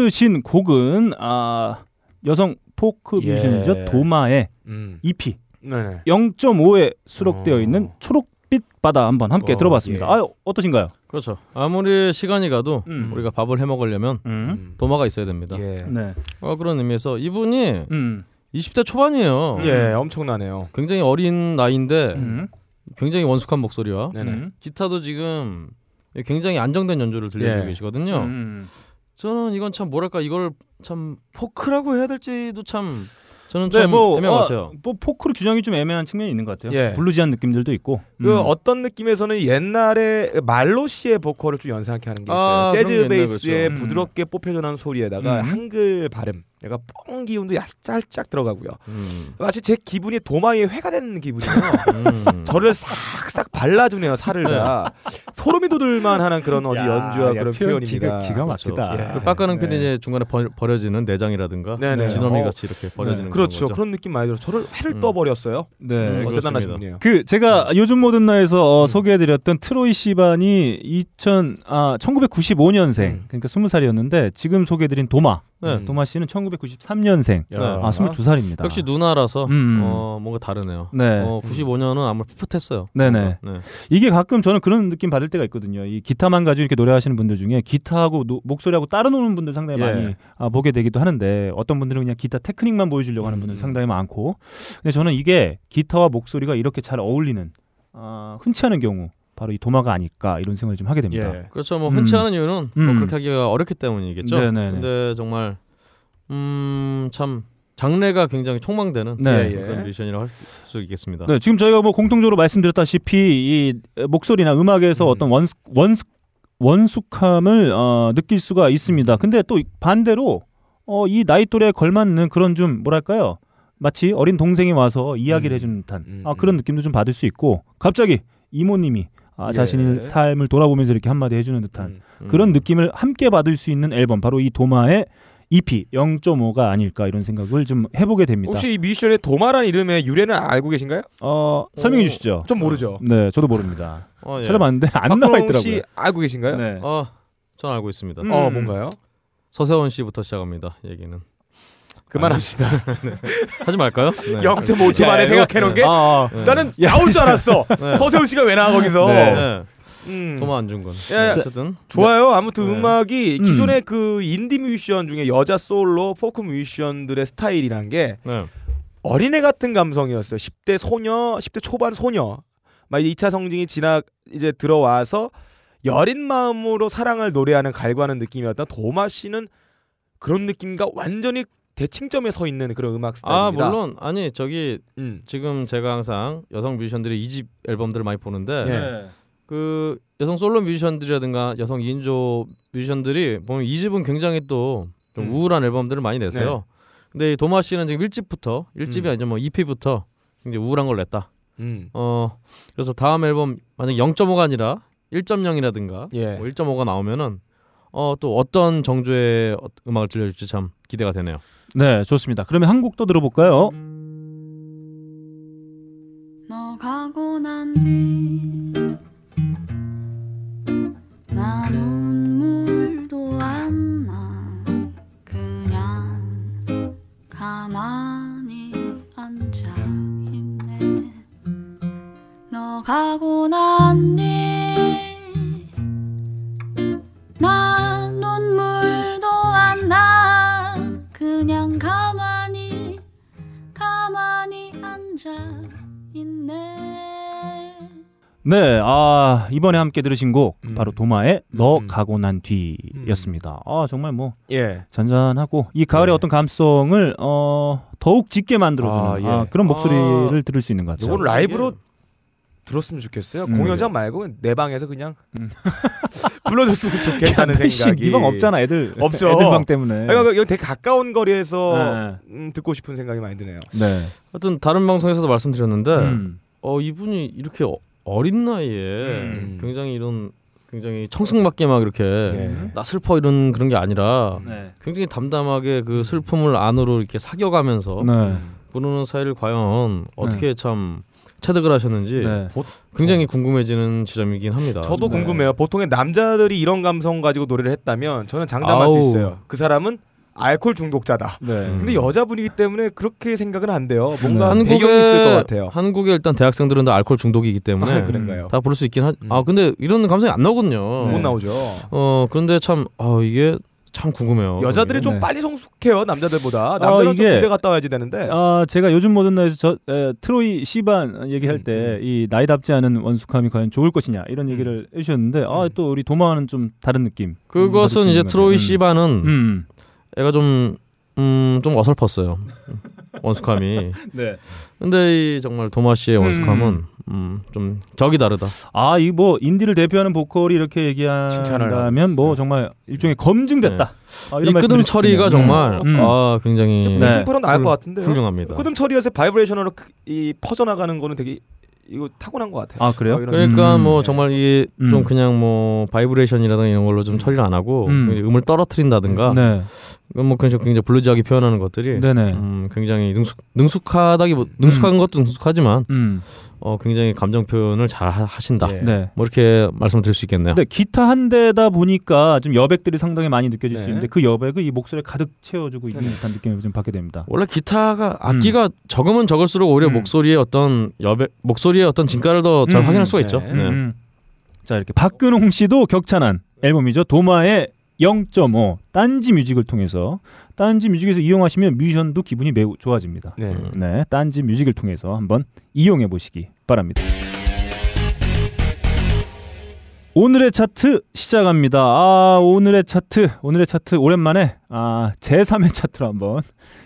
들으신 곡은 아, 여성 포크 예. 뮤지션이죠 도마의 음. EP 네네. 0.5에 수록되어 어. 있는 초록빛 바다 한번 함께 어, 들어봤습니다. 예. 아 어떠신가요? 그렇죠. 아무리 시간이 가도 음. 우리가 밥을 해 먹으려면 음. 음. 도마가 있어야 됩니다. 예. 네. 어, 그런 의미에서 이분이 음. 20대 초반이에요. 예, 엄청나네요. 굉장히 어린 나이인데 음. 굉장히 원숙한 목소리와. 음. 기타도 지금 굉장히 안정된 연주를 들려주고 예. 계시거든요. 음. 저는 이건 참 뭐랄까 이걸 참 포크라고 해야 될지도 참 저는 네, 참 뭐, 애매한 어, 것 같아요. 뭐 포크로 규정이 좀 애매한 측면이 있는 것 같아요. 예. bluesy한 느낌들도 있고. 그 음. 어떤 느낌에서는 옛날에 말로 씨의 보컬을 좀 연상케 하는 게 있어요. 아, 재즈 베이스의 그렇죠. 음. 부드럽게 뽑혀져 나는 소리에다가 음. 한글 발음, 내가 뽕 기운도 약- 살짝 들어가고요. 음. 마치 제 기분이 도마의 회가 된 기분이에요. 음. 저를 싹싹 발라주네요 살을 다 소름이 돋을만 하는 그런 어디 야, 연주와 야, 그런 표현 표현입니다. 기가, 기가 막히다. 그렇죠. 예. 그 빡가는 네. 이제 중간에 버, 버려 지는 내장이라든가 네네. 지너미 어. 같이 이렇게 버려지는 그렇죠. 그런 거죠. 그런 느낌 많이 들어. 저를 회를 음. 떠버렸어요. 네. 음, 어. 대단하신 분이에요. 그 제가 요즘 모든 날에서 어, 음. 소개해드렸던 트로이 시반이 2000 아 1995년생 음. 그러니까 20살이었는데 지금 소개해드린 도마 네. 음. 도마 씨는 1993년생 네. 아 22살입니다. 역시 누나라서 음. 어, 뭔가 다르네요. 네. 어, 95년은 아마 풋풋했어요. 네네. 네. 이게 가끔 저는 그런 느낌 받을 때가 있거든요. 이 기타만 가지고 이렇게 노래하시는 분들 중에 기타하고 노- 목소리하고 따로 노는 분들 상당히 예. 많이 아, 보게 되기도 하는데 어떤 분들은 그냥 기타 테크닉만 보여주려고 하는 음. 분들 상당히 많고 근데 저는 이게 기타와 목소리가 이렇게 잘 어울리는 아, 흔치 않은 경우 바로 이 도마가 아닐까 이런 생각을 좀 하게 됩니다. 예. 그렇죠. 뭐 음. 흔치 않은 이유는 뭐 음. 그렇게 하기가 어렵기 때문이겠죠. 네네네. 근데 정말 음참 장래가 굉장히 촉망되는 네. 예, 예. 그런 뮤지션이라고 할 수 있겠습니다. 네, 지금 저희가 뭐 공통적으로 말씀드렸다시피 이 목소리나 음악에서 음. 어떤 원숙 원숙 원숙함을 어, 느낄 수가 있습니다. 근데 또 반대로 어, 이 나이 또래에 걸맞는 그런 좀 뭐랄까요? 마치 어린 동생이 와서 이야기를 음. 해주는 듯한 음, 아, 그런 느낌도 좀 받을 수 있고 갑자기 이모님이 아, 예. 자신의 삶을 돌아보면서 이렇게 한마디 해주는 듯한 음. 음. 그런 느낌을 함께 받을 수 있는 앨범 바로 이 도마의 EP 0.5가 아닐까 이런 생각을 좀 해보게 됩니다. 혹시 이 뮤지션의 도마란 이름의 유래는 알고 계신가요? 어, 설명해 주시죠. 좀 모르죠. 네, 저도 모릅니다. 어, 예. 찾아봤는데 안 나와 있더라고요. 씨 알고 계신가요? 네. 어, 전 알고 있습니다. 음. 어 뭔가요? 서세원 씨부터 시작합니다. 얘기는 그만합시다. 하지 말까요? 네. 0.5초 만에 야, 생각해 놓은 게 아, 네. 나는 나올 줄 알았어. 네. 서세원 씨가 왜 나와 거기서? 네. 네. 음. 도마 안중근. 야, 야. 어쨌든 좋아요. 아무튼 네. 음악이 음. 기존의 그 인디 뮤지션 중에 여자 솔로 포크 뮤지션들의 스타일이란 게 네. 어린애 같은 감성이었어요. 10대 소녀, 10대 초반 소녀. 막 2차 성징이 지나 이제 들어와서 여린 마음으로 사랑을 노래하는 갈구하는 느낌이었던 도마 씨는 그런 느낌과 완전히 대칭점에 서 있는 그런 음악 아 스타일입니다. 물론 아니 저기 음. 지금 제가 항상 여성 뮤지션들의 2집 앨범들을 많이 보는데 예. 네. 그 여성 솔로 뮤지션들이라든가 여성 2인조 뮤지션들이 보면 2집은 굉장히 또좀 음. 우울한 앨범들을 많이 내세요. 근데 이 도마 씨는 지금 1집부터 1집이 음. 아니라 뭐 2피부터 굉장히 우울한 걸 냈다. 음. 어 그래서 다음 앨범 만약 0.5가 아니라 1.0이라든가 예. 뭐 1.5가 나오면은 어 또 어떤 정조의 어- 음악을 들려줄지 참 기대가 되네요. 네, 좋습니다. 그러면 한 곡 더 들어볼까요? 너 가고 난 뒤 나 눈물도 안 나 그냥 가만히 앉아 있네 너 가고 난뒤나 혼자 있네. 네, 아 이번에 함께 들으신 곡 음. 바로 도마의 너 음. 가고 난 뒤였습니다. 음. 아 정말 뭐 예. 잔잔하고 이 가을의 예. 어떤 감성을 어 더욱 짙게 만들어주는 아, 예. 아, 그런 아. 목소리를 아, 들을 수 있는 것 같아요. 이걸 라이브로 예. 들었으면 좋겠어요. 음. 공연장 말고 내 방에서 그냥 음. 불러줬으면 좋겠다는 생각이. 네방 없잖아, 애들. 없죠. 애들 방 때문에. 그러니까 이거 되게 가까운 거리에서 네. 음, 듣고 싶은 생각이 많이 드네요. 네. 하여튼 다른 방송에서도 말씀드렸는데 음. 어 이분이 이렇게 어, 어린 나이에 음. 굉장히 이런 굉장히 청승맞게 막 이렇게 네. 나 슬퍼 이런 그런 게 아니라 네. 굉장히 담담하게 그 슬픔을 안으로 이렇게 사겨가면서 네. 부르는 사이를 과연 어떻게 참 체득을 하셨는지 네. 굉장히 궁금해지는 지점이긴 합니다. 저도 네. 궁금해요. 보통의 남자들이 이런 감성 가지고 노래를 했다면 저는 장담할 아우. 수 있어요. 그 사람은 알코올 중독자다. 네. 근데 여자분이기 때문에 그렇게 생각은 안 돼요. 뭔가 네. 배경이 있을 것 같아요. 한국의 일단 대학생들은 다 알코올 중독이기 때문에 아, 그런가요? 다 부를 수 있긴 하. 음. 아 근데 이런 감성이 안 나오거든요. 네. 못 나오죠. 어 그런데 참 아 이게 참 궁금해요. 여자들이 좀 네. 빨리 성숙해요 남자들보다. 남자는 좀 이게- 군대 갔다 와야지 되는데. 아 제가 요즘 모든 날에서 저 에, 트로이 시반 얘기할 음, 때이 나이답지 않은 원숙함이 과연 좋을 것이냐 이런 얘기를 해주셨는데 아또 우리 도마는 좀 다른 느낌. 그것은 이제 트로이 시반은 음. 음. 애가 좀 음, 좀 어설펐어요. 원숙함이. 네. 근데 이 정말 도마 씨의 원숙함은 음, 좀 격이 다르다. 아, 이 뭐 인디를 대표하는 보컬이 이렇게 칭찬을 얘기한다면 뭐 정말 일종의 검증됐다. 아, 이 끝음 처리가. 정말 음. 아 굉장히 네. 네. 나을 훌- 것 같은데요. 훌륭합니다. 끝음 처리에서 바이브레이션으로 크- 이 퍼져나가는 거는 되게 이거 타고난 것 같아요. 아, 그래요? 어, 그러니까 음. 뭐 정말 이게 음. 좀 그냥 뭐 바이브레이션이라든가 이런 걸로 좀 처리를 안 하고 음. 음을 떨어뜨린다든가 네. 뭐 그런 식으로 굉장히 bluesy하게 표현하는 것들이 네네. 음, 굉장히 능숙 능숙하다기 보 능숙한 것도 능숙하지만 음. 어, 굉장히 감정 표현을 잘 하- 하신다. 예. 네. 뭐 이렇게 말씀드릴 수 있겠네요. 근데 기타 한 대다 보니까 좀 여백들이 상당히 많이 느껴질 수 네. 있는데 그 여백을 이 목소리에 가득 채워주고 있는 듯한 느낌을 좀 받게 됩니다. 원래 기타가 악기가 적으면 적을수록 오히려 음. 목소리의 어떤 여백 목소리의 어떤 진가를 더잘 음. 확인할 수가 네. 있죠. 음, 네. 음. 자 이렇게 박근홍 씨도 격찬한 앨범이죠. 도마의 0.5 딴지 뮤직을 통해서 딴지 뮤직에서 이용하시면 뮤지션도 기분이 매우 좋아집니다. 네. 음. 네, 딴지 뮤직을 통해서 한번 이용해 보시기 바랍니다. 오늘의 차트 시작합니다. 아, 오늘의 차트, 오늘의 차트 오랜만에 아, 제3의 차트로 한번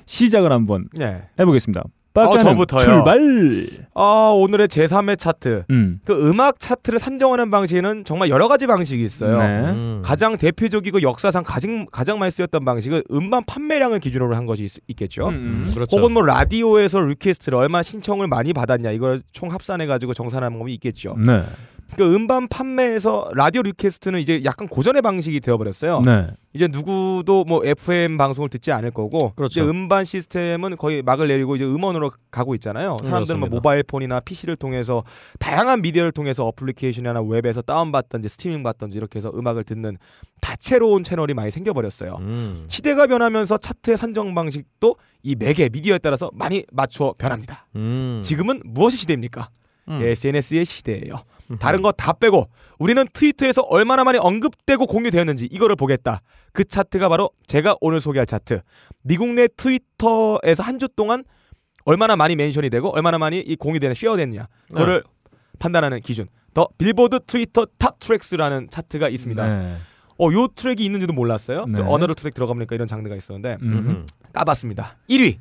시작을 한번 네. 해 보겠습니다. 빠까는 저부터요. 출발. 아 오늘의 제 3의 차트. 음, 그 음악 차트를 산정하는 방식에는 정말 여러 가지 방식이 있어요. 네. 음. 가장 대표적이고 역사상 가장 가장 많이 쓰였던 방식은 음반 판매량을 기준으로 한 것이 있, 겠죠 음, 그렇죠. 혹은 뭐 라디오에서 request를 얼마나 신청을 많이 받았냐 이걸 총 합산해 가지고 정산하는 방법이 있겠죠. 네, 그 음반 판매에서 라디오 request는 이제 약간 고전의 방식이 되어버렸어요. 네, 이제 누구도 뭐 FM 방송을 듣지 않을 거고 그렇죠. 이제 음반 시스템은 거의 막을 내리고 이제 음원으로 가고 있잖아요. 사람들은 뭐. 모바일 폰이나 PC를 통해서 다양한 미디어를 통해서 어플리케이션이나 웹에서 다운받던지 스트리밍 받던지 이렇게 해서 음악을 듣는 다채로운 채널이 많이 생겨버렸어요. 음. 시대가 변하면서 차트의 산정 방식도 이 매개 미디어에 따라서 많이 맞춰 변합니다. 음. 지금은 무엇이 시대입니까? 음. SNS의 시대예요. 다른 거 다 빼고 우리는 트위터에서 얼마나 많이 언급되고 공유되었는지 이거를 보겠다. 그 차트가 바로 제가 오늘 소개할 차트. 미국 내 트위터에서 한 주 동안 얼마나 많이 mention이 되고 얼마나 많이 이 공유되는 share됐냐. 그거를 판단하는 기준. The Billboard Twitter Top Tracks라는 차트가 있습니다. 네. 어, 요 트랙이 있는지도 몰랐어요. 네. 저 another 트랙 들어가 보니까 이런 장르가 있었는데 음, 음. 까봤습니다. 1위.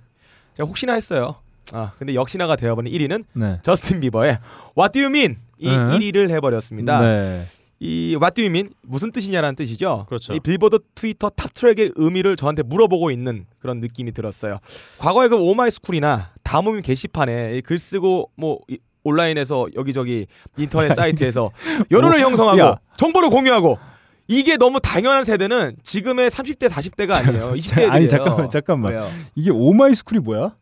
제가 혹시나 했어요. 아, 근데 역시나가 되어버린 1위는 네. 저스틴 비버의 What Do You Mean 이 네. 1위를 해버렸습니다. 네. 이 What Do You Mean 무슨 뜻이냐라는 뜻이죠. 그렇죠. 이 Billboard Twitter Top Track의 의미를 저한테 물어보고 있는 그런 느낌이 들었어요. 과거에 그 오마이스쿨이나 다모임 게시판에 이글 쓰고 뭐 이- 온라인에서 여기저기 인터넷 사이트에서 여론을 형성하고 야. 정보를 공유하고 이게 너무 당연한 세대는 지금의 30대 40대가 아니에요. 20대들이에요. 아니 잠깐만 잠깐만 왜요? 이게 오마이스쿨이 뭐야?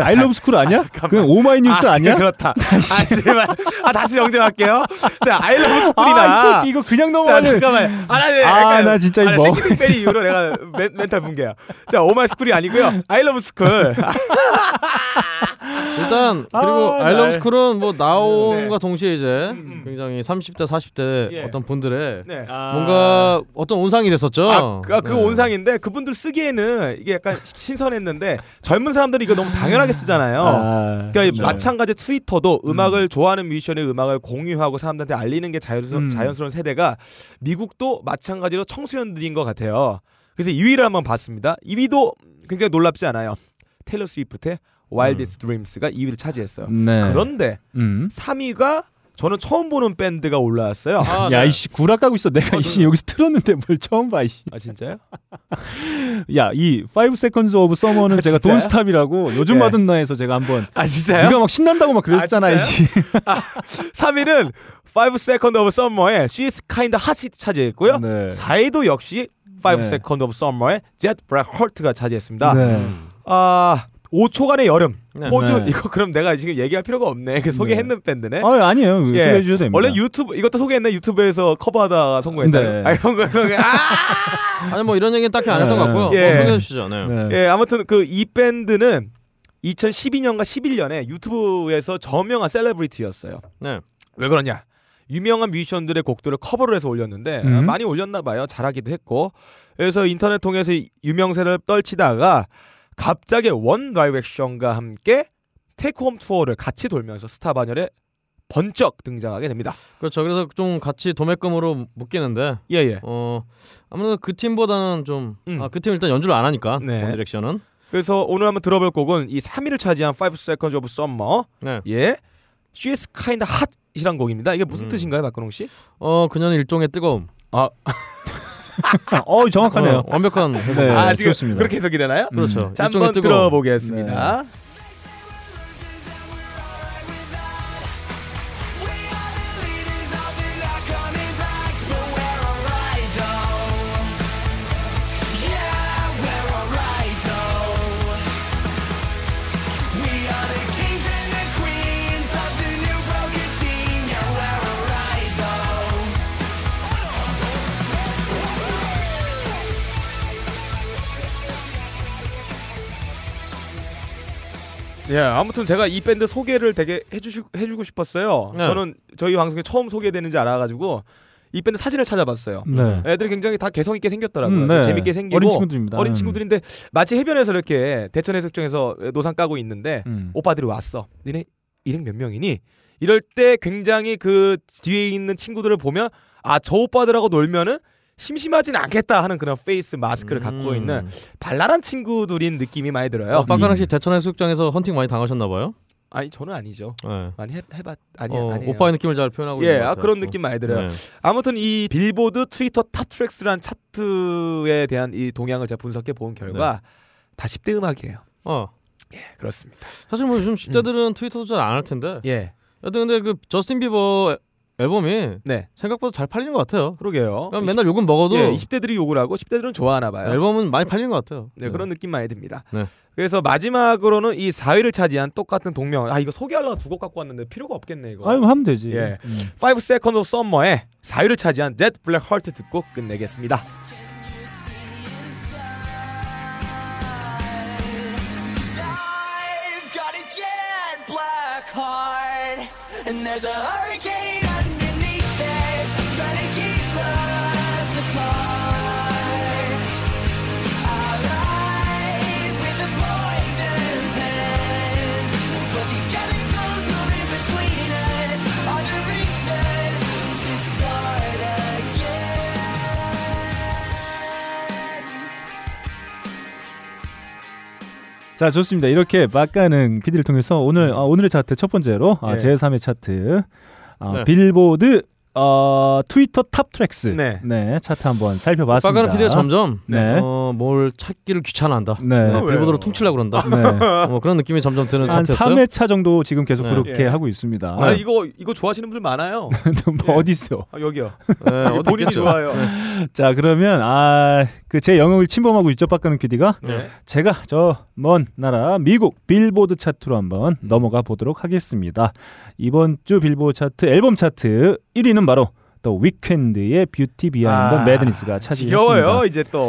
아이러브 스쿨 아니야? 잠깐만. 그냥 오마이뉴스 아, 아, 니야 그렇다. 아, 씨발. 아, 다시 정정할게요. 자, 아이러브 스쿨이나. 아, 이 새끼 이거 그냥 자, 넘어가네. 잠깐만. 아, 나, 네, 아, 나 진짜 아, 이거. 생기팅 빼리 이후로 내가 멘, 멘탈 붕괴야. 자, 오마이 스쿨이 아니고요. 아이러브 스쿨. 일단 그리고 아, I Love 날. School은 뭐 나옴과 네. 동시에 이제 음. 굉장히 30대 40대 예. 어떤 분들의 네. 뭔가 어떤 온상이 됐었죠. 아, 그, 아, 그 네. 온상인데 그분들 쓰기에는 이게 약간 신선했는데 젊은 사람들이 이거 너무 당연하게 쓰잖아요. 아, 그러니까 네. 마찬가지 트위터도 음악을 좋아하는 뮤지션의 음악을 공유하고 사람들한테 알리는 게 자연스러운, 음. 자연스러운 세대가 미국도 마찬가지로 청소년들인 것 같아요. 그래서 2위를 한번 봤습니다. 2위도 굉장히 놀랍지 않아요. 테일러 스위프트의 Wildest Dreams가 2위를 차지했어요. 네. 그런데 음. 3위가 저는 처음 보는 밴드가 올라왔어요. 아, 야 네. 이씨 구라 까고 있어. 내가 이씨 여기서 틀었는데 뭘 처음 봐 이씨. 아 진짜요? 야, 이 5 seconds of summer는 아, 제가? 돈스탑이라고 요즘 예. 받은 나에서 제가 한번 아 진짜요? 네가 막 신난다고 막 그랬잖아, 아, 이씨. 3위는 5 Second of Summer의 She's Kinda Hot이 차지했고요. 네. 4위도 역시 5 네. Second of Summer의 Jet Black Heart가 차지했습니다. 네. 아 5초간의 여름. 네. 호주 네. 이거 그럼 내가 지금 얘기할 필요가 없네. 그 소개했는 밴드네. 아, 아니에요. 그 예. 소개해 주셔도 됩니다. 원래 유튜브 이것도 소개했나 유튜브에서 커버하다가 성공했다. 네. 아니 성공 성공. 아! 아니 뭐 이런 얘기는 딱히 안 했던 것 같고요. 예. 어, 소개해 주시죠. 네. 네. 예, 아무튼 그 이 밴드는 2012년과 11년에 유튜브에서 저명한 celebrity였어요. 네. 왜 그러냐? 유명한 뮤지션들의 곡들을 커버를 해서 올렸는데 음. 아, 많이 올렸나 봐요. 잘하기도 했고. 그래서 인터넷 통해서 이 유명세를 떨치다가 갑자기 원 다이렉션과 함께 Take Home 투어를 같이 돌면서 스타 반열에 번쩍 등장하게 됩니다. 그렇죠. 그래서 좀 같이 도매금으로 묶이는데 예, 예. 어 아무래도 그 팀보다는 좀 음. 아그팀 일단 연주를 안 하니까 네. 원 디렉션은 그래서 오늘 한번 들어볼 곡은 이 3위를 차지한 5 Seconds of Summer. 네. 예. She's Kinda Hot이란 곡입니다. 이게 무슨 음. 뜻인가요, 박근홍 씨? 어 그녀는 일종의 뜨거움. 어, 정확하네요. 어, 완벽한 해석. 네, 아, 지금 좋습니다. 그렇게 해석이 되나요? 그렇죠. 자, 일종의 한번. 들어보겠습니다. 예, 아무튼 제가 이 밴드 소개를 되게 해주시, 해주고 싶었어요. 네. 저는 저희 방송에 처음 소개되는지 알아가지고 이 밴드 사진을 찾아봤어요. 네. 애들이 굉장히 다 개성 있게 생겼더라고요. 음, 네. 재밌게 생기고 어린 친구들입니다. 어린 음. 친구들인데 마치 해변에서 이렇게 대천 해수욕장에서 노상 까고 있는데 음. 오빠들이 왔어. 니네 일행 몇 명이니? 이럴 때 굉장히 그 뒤에 있는 친구들을 보면 아 저 오빠들하고 놀면은 심심하진 않겠다 하는 그런 face mask를 갖고 음. 있는 발랄한 친구들인 느낌이 많이 들어요. 어, 박가능 씨 대천 해수욕장에서 헌팅 많이 당하셨나 봐요. 아니 저는 아니죠. 네. 많이 해, 해봤 아니 어, 아니에요. 오빠의 느낌을 잘 표현하고 예, 있는 것 아, 같아요. 그런 느낌 많이 들어요. 네. 아무튼 이 빌보드 트위터 탑 트랙스란 차트에 대한 이 동향을 제가 분석해 본 결과 네. 다 10대 음악이에요. 어 그렇습니다. 사실 뭐 요즘 10대들은 트위터도 잘 안 할 텐데. 예, 여튼 근데 그 저스틴 비버 앨범이 네, 생각보다 잘 팔리는 것 같아요. 그러게요. 그냥 맨날 욕은 먹어도 예, 20대들이 욕을 하고 10대들은 좋아하나 봐요. 앨범은 많이 팔리는 것 같아요. 네, 그런 느낌 많이 듭니다. 네. 그래서 마지막으로는 이 4위를 차지한 똑같은 동명. 아 이거 소개하려고 두 곡 갖고 왔는데 필요가 없겠네 이거. 아유, 하면 되지. 예. 음. 5 Seconds of Summer의 4위를 차지한 Jet Black Heart 듣고 끝내겠습니다. I've got a jet black heart, and there's a hurricane 자, 좋습니다. 이렇게 박가능 PD를 통해서 오늘 아, 오늘의 차트 첫 번째로 아, 예. 제3의 차트 아, 네. 빌보드 어, 트위터 탑 트랙스 네. 차트 한번 살펴봤습니다. 박가능 PD가 점점 네. 어, 뭘 찾기를 귀찮아한다. 네. 네, 왜요? 빌보드로 퉁치려고 그런다. 네. 뭐 그런 느낌이 점점 드는 한 차트였어요. 3회차 정도 지금 계속 네. 그렇게 예. 하고 있습니다. 아 이거 이거 좋아하시는 분들 많아요. 뭐 어디 있어? 아, 여기요. 네, 어디 본인이 있겠죠. 좋아요. 자, 그러면 아, 그 제 영역을 침범하고 있죠, PD가. 네. 제가 저 먼 나라 미국 빌보드 차트로 한번 넘어가 보도록 하겠습니다. 이번 주 빌보드 차트 앨범 차트 1위는 바로 또 위켄드의 Beauty Behind 아, the Madness가 차지했습니다. 지겨워요 이제 또.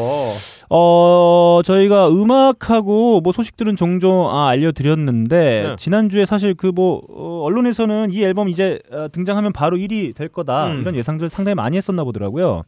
어 저희가 음악하고 뭐 소식들은 종종 아, 알려드렸는데 네. 지난주에 사실 그 뭐 언론에서는 이 앨범 이제 어, 등장하면 바로 1위 될 거다 음. 이런 예상들 상당히 많이 했었나 보더라고요.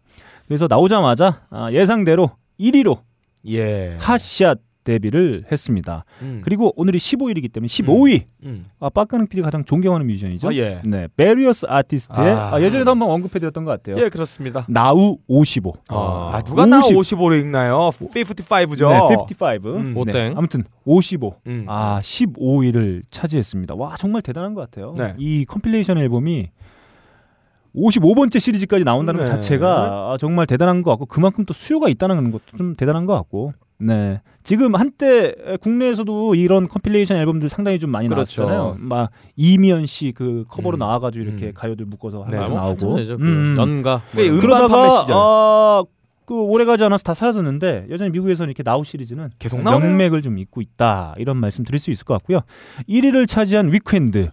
그래서 나오자마자 아, 예상대로 1위로 예. 핫샷 데뷔를 했습니다. 음. 그리고 오늘이 15일이기 때문에 15위 음. 아, 박가능 PD 가장 존경하는 뮤지션이죠. 아, 예. 네, Various Artists의 아. 아, 예전에도 한번 언급해드렸던 것 같아요. 예, 그렇습니다. Now 55. 아, 아, 누가 Now 50. 55로 읽나요? 55죠. 네, 55. 음. 오땡. 네, 아무튼 55. 음. 아, 15위를 차지했습니다. 와, 정말 대단한 것 같아요. 네. 이 compilation 앨범이 55번째 시리즈까지 나온다는 네. 것 자체가 아, 정말 대단한 것 같고 그만큼 또 수요가 있다는 것도 좀 대단한 것 같고. 네. 지금 한때 국내에서도 이런 compilation 앨범들 상당히 좀 많이 그렇죠. 나왔잖아요. 막 이미연 씨 그 커버로 음. 나와가지고 이렇게 음. 가요들 묶어서 네. 뭐 나오고. 그 음. 연가. 왜 뭐 음반 그러다가. 아, 그 오래 가지 않아서 다 사라졌는데 여전히 미국에서는 이렇게 Now 시리즈는 계속 나오네요. 명맥을 좀 잇고 있다 이런 말씀 드릴 수 있을 것 같고요. 1위를 차지한 위켄드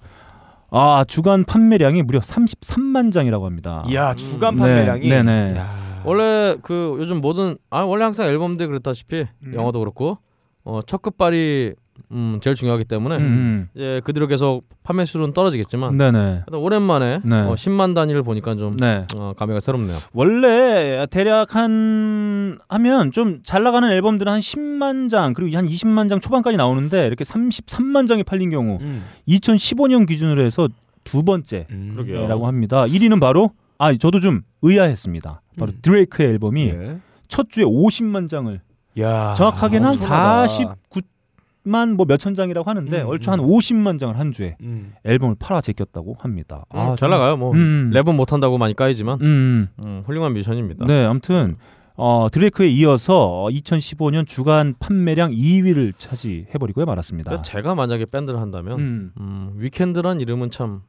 아 주간 판매량이 무려 33만 장이라고 합니다. 이야, 주간 네, 판매량이 네 네. 야. 원래 그 요즘 모든 아 원래 항상 앨범들 그렇다시피 음. 영화도 그렇고 어, 첫 끝발이 음, 제일 중요하기 때문에 음, 이제 그대로 계속 판매 수는 떨어지겠지만 음. 네네. 오랜만에 네. 어, 10만 단위를 보니까 좀 네. 어, 감회가 새롭네요. 원래 대략 한 하면 좀 잘 나가는 앨범들은 한 10만 장 그리고 한 20만 장 초반까지 나오는데 이렇게 33만 장이 팔린 경우 음. 2015년 기준으로 해서 두 번째 음. 라고 합니다. 1위는 바로 아 저도 좀 의아했습니다. 바로 음. 드레이크의 앨범이 예. 첫 주에 50만 장을 야. 정확하게는 한 엄청나다. 49만 뭐 몇천 장이라고 하는데 음, 얼추 음. 한 50만 장을 한 주에 음. 앨범을 팔아 제꼈다고 합니다. 음, 잘 나가요. 뭐 음. 랩은 못 한다고 많이 까이지만 음. 음, 훌륭한 뮤지션입니다. 네, 아무튼 어, 드레이크에 이어서 2015년 주간 판매량 2위를 차지해버리고요 말았습니다. 그러니까 제가 만약에 밴드를 한다면 음. 음, 위켄드란 이름은 참.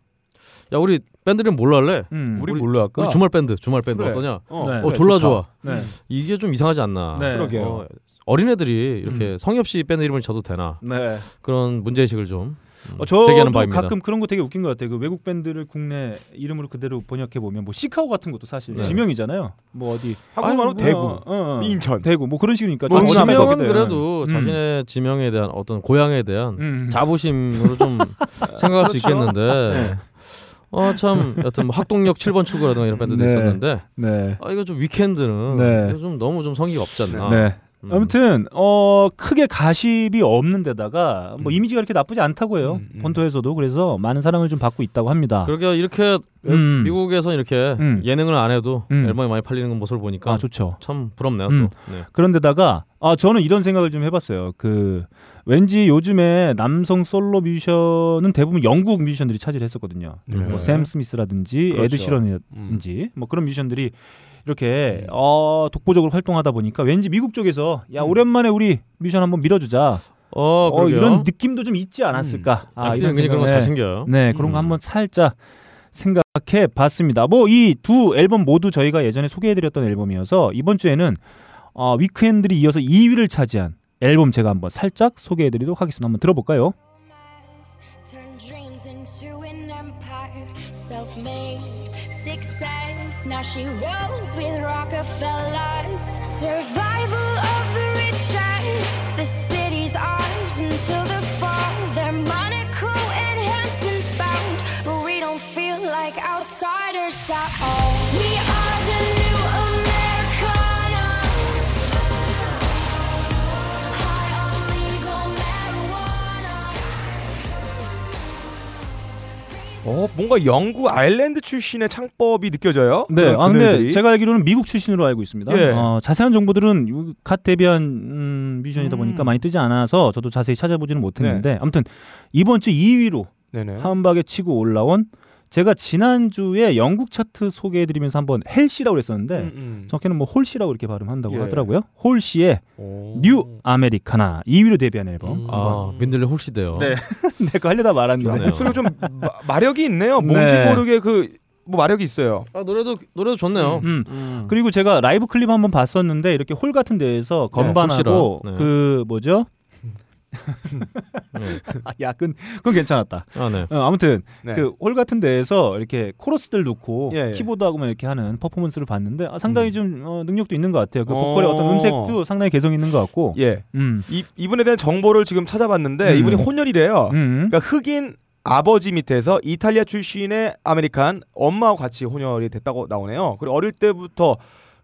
야 우리 밴드 이름 뭘로 할래? 음. 우리 뭘로 할까? 우리 주말 밴드, 주말 밴드 그래. 어떠냐? 어, 네. 어 졸라 좋다. 좋아. 네. 이게 좀 이상하지 않나? 네. 그러게요. 어, 어린애들이 이렇게 성의 없이 밴드 이름을 줘도 되나? 네. 그런 문제 의식을 좀 음, 어, 저도 제기하는 바입니다. 가끔 그런 거 되게 웃긴 것 같아요. 그 외국 밴드를 국내 이름으로 그대로 번역해 보면 뭐 시카고 같은 것도 사실 네. 지명이잖아요. 뭐 어디 한국말로 아유, 대구, 뭐, 어, 어. 인천. 대구 뭐 그런 식이니까 뭐좀뭐 지명은. 그래도 음. 자신의 지명에 대한 어떤 고향에 대한 음. 자부심으로 좀 생각할 수 있겠는데 네. 어 참 여튼 뭐 학동역 7번 출구라든가 이런 밴드도 네. 있었는데 네. 아 이거 좀 위켄드는 네. 이거 좀 너무 좀 성의가 없지 않나 네. 음. 아무튼 어 크게 가십이 없는 데다가 뭐 음. 이미지가 그렇게 나쁘지 않다고 해요. 음, 음. 본토에서도 그래서 많은 사랑을 좀 받고 있다고 합니다. 그러게 이렇게 음. 미국에서 이렇게 음. 예능을 안 해도 음. 앨범이 많이 팔리는 모습을 보니까 아 좋죠. 참 부럽네요 음. 또. 네. 그런데다가 아 저는 이런 생각을 좀 해봤어요. 그 왠지 요즘에 남성 솔로 뮤지션은 대부분 영국 뮤지션들이 차지를 했었거든요. 네. 뭐샘 스미스라든지 그렇죠. 에드 시런이든지 뭐 그런 뮤지션들이 이렇게 어 독보적으로 활동하다 보니까 왠지 미국 쪽에서 야 음. 오랜만에 우리 뮤지션 한번 밀어주자. 어, 어. 이런 느낌도 좀 있지 않았을까. 아, 이런 그런 거잘 챙겨요. 네, 그런 음. 거 한번 살짝 생각해 봤습니다. 뭐 이 두 앨범 모두 저희가 예전에 소개해드렸던 앨범이어서 이번 주에는 어, 위크엔들이 이어서 2위를 차지한 앨범 제가 한번 살짝 소개해드리도록 하겠습니다. 한번 들어볼까요? 어, 뭔가 영국 아일랜드 출신의 창법이 느껴져요. 네, 아 근데. 제가 알기로는 미국 출신으로 알고 있습니다. 예. 어, 자세한 정보들은 요- 갓 데뷔한 음, 뮤지션이다 음. 보니까 많이 뜨지 않아서 저도 자세히 찾아보지는 못했는데 아무튼 이번 주 2위로 네네. 한 박에 치고 올라온 제가 지난주에 영국 차트 소개해드리면서 한번 헬시라고 그랬었는데 음, 음. 정확히는 뭐 홀시라고 이렇게 발음한다고 예. 하더라고요. 홀시의 오. New Americana 2위로 데뷔한 앨범. 음. 아, 민들레 홀시대요. 네. 내가 하려다 야, 말았는데. 그러네요. 목소리가 좀 마, 마력이 있네요. 뭔지 네. 모르게 그 뭐 마력이 있어요. 아, 노래도 노래도 좋네요. 음. 음. 그리고 제가 라이브 클립 한번 봤었는데 이렇게 홀 같은 데에서 건반하고 홀시라. 네. 그 뭐죠? 네. 아, 야, 그건, 그건 괜찮았다. 아, 네. 어, 아무튼 네. 그 홀 같은 데에서 이렇게 코러스들 놓고 예, 예. 키보드하고만 이렇게 하는 퍼포먼스를 봤는데 아, 상당히 음. 좀 어, 능력도 있는 것 같아요. 그 어. 보컬의 어떤 음색도 상당히 개성 있는 것 같고. 예. 음. 이, 이분에 대한 정보를 지금 찾아봤는데 음. 이분이 혼혈이래요. 음. 그러니까 흑인 아버지 밑에서 이탈리아 출신의 American 엄마와 같이 혼혈이 됐다고 나오네요. 그리고 어릴 때부터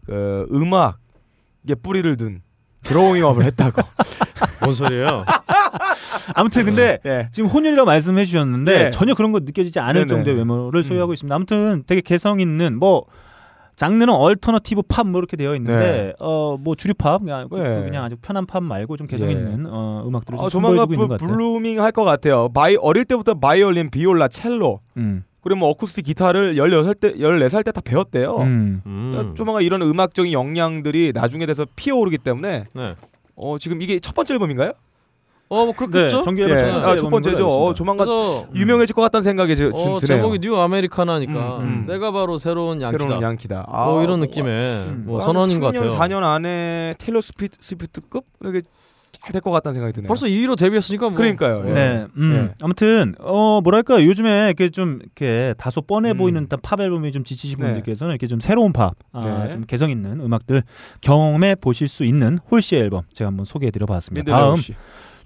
그 음악에 뿌리를 둔 drawing up을 했다고. 뭔 소리예요? 아무튼 근데 예. 지금 혼혈이라고 말씀해 주셨는데 네. 전혀 그런 거 느껴지지 않을 네네. 정도의 외모를 음. 소유하고 있습니다. 아무튼 되게 개성 있는 뭐 장르는 alternative pop 뭐 이렇게 되어 있는데 어 뭐 주류 팝 그냥, 그- 네. 그냥 아주 편한 팝 말고 좀 개성 예. 있는 어, 음악들을 좀 어, 조만간 선보여주고 있는 것 부, 같아요. blooming 할 것 같아요. 바이 어릴 때부터 바이올린, 비올라, 첼로 음. 그리고 뭐 어쿠스틱 기타를 16살 때 14살 때 다 배웠대요. 음. 음. 조만간 이런 음악적인 역량들이 나중에 돼서 피어오르기 때문에 네. 어, 지금 이게 첫 번째 앨범인가요? 어, 뭐 그렇겠죠. 네, 정규 예. 앨범 첫 번째 아, 첫 번째죠. 어. 조만간 그래서 유명해질 것 같다는 생각이 지- 어, 드네요. 제목이 New Americana니까 음, 음. 내가 바로 새로운 양키다. 새로운 양키다. 아, 뭐 이런 뭐, 느낌의 음. 뭐한 선언인 것 3년, 같아요. 4년 안에 테일러 스위프트, 스위프트급 이렇게 잘 될 것 같다는 생각이 드네요. 벌써 2위로 데뷔했으니까 뭐. 그러니까요. 예. 네, 음. 예. 아무튼 어 뭐랄까 요즘에 이렇게 좀 이렇게 다소 뻔해 음. 보이는 팝 앨범이 좀 지치신 네. 분들께서는 이렇게 좀 새로운 팝, 아, 네. 좀 개성 있는 음악들 경험해 보실 수 있는 홀씨 앨범 제가 한번 소개해드려봤습니다. 다음.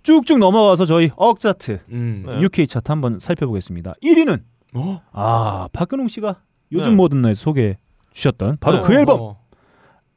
쭉쭉 넘어가서 저희 억차트 음. 네. UK 차트 한번 살펴보겠습니다. 1위는 어? 아 박근홍 씨가 요즘 네. 모든 날 소개해 주셨던 바로 네. 그 앨범 어.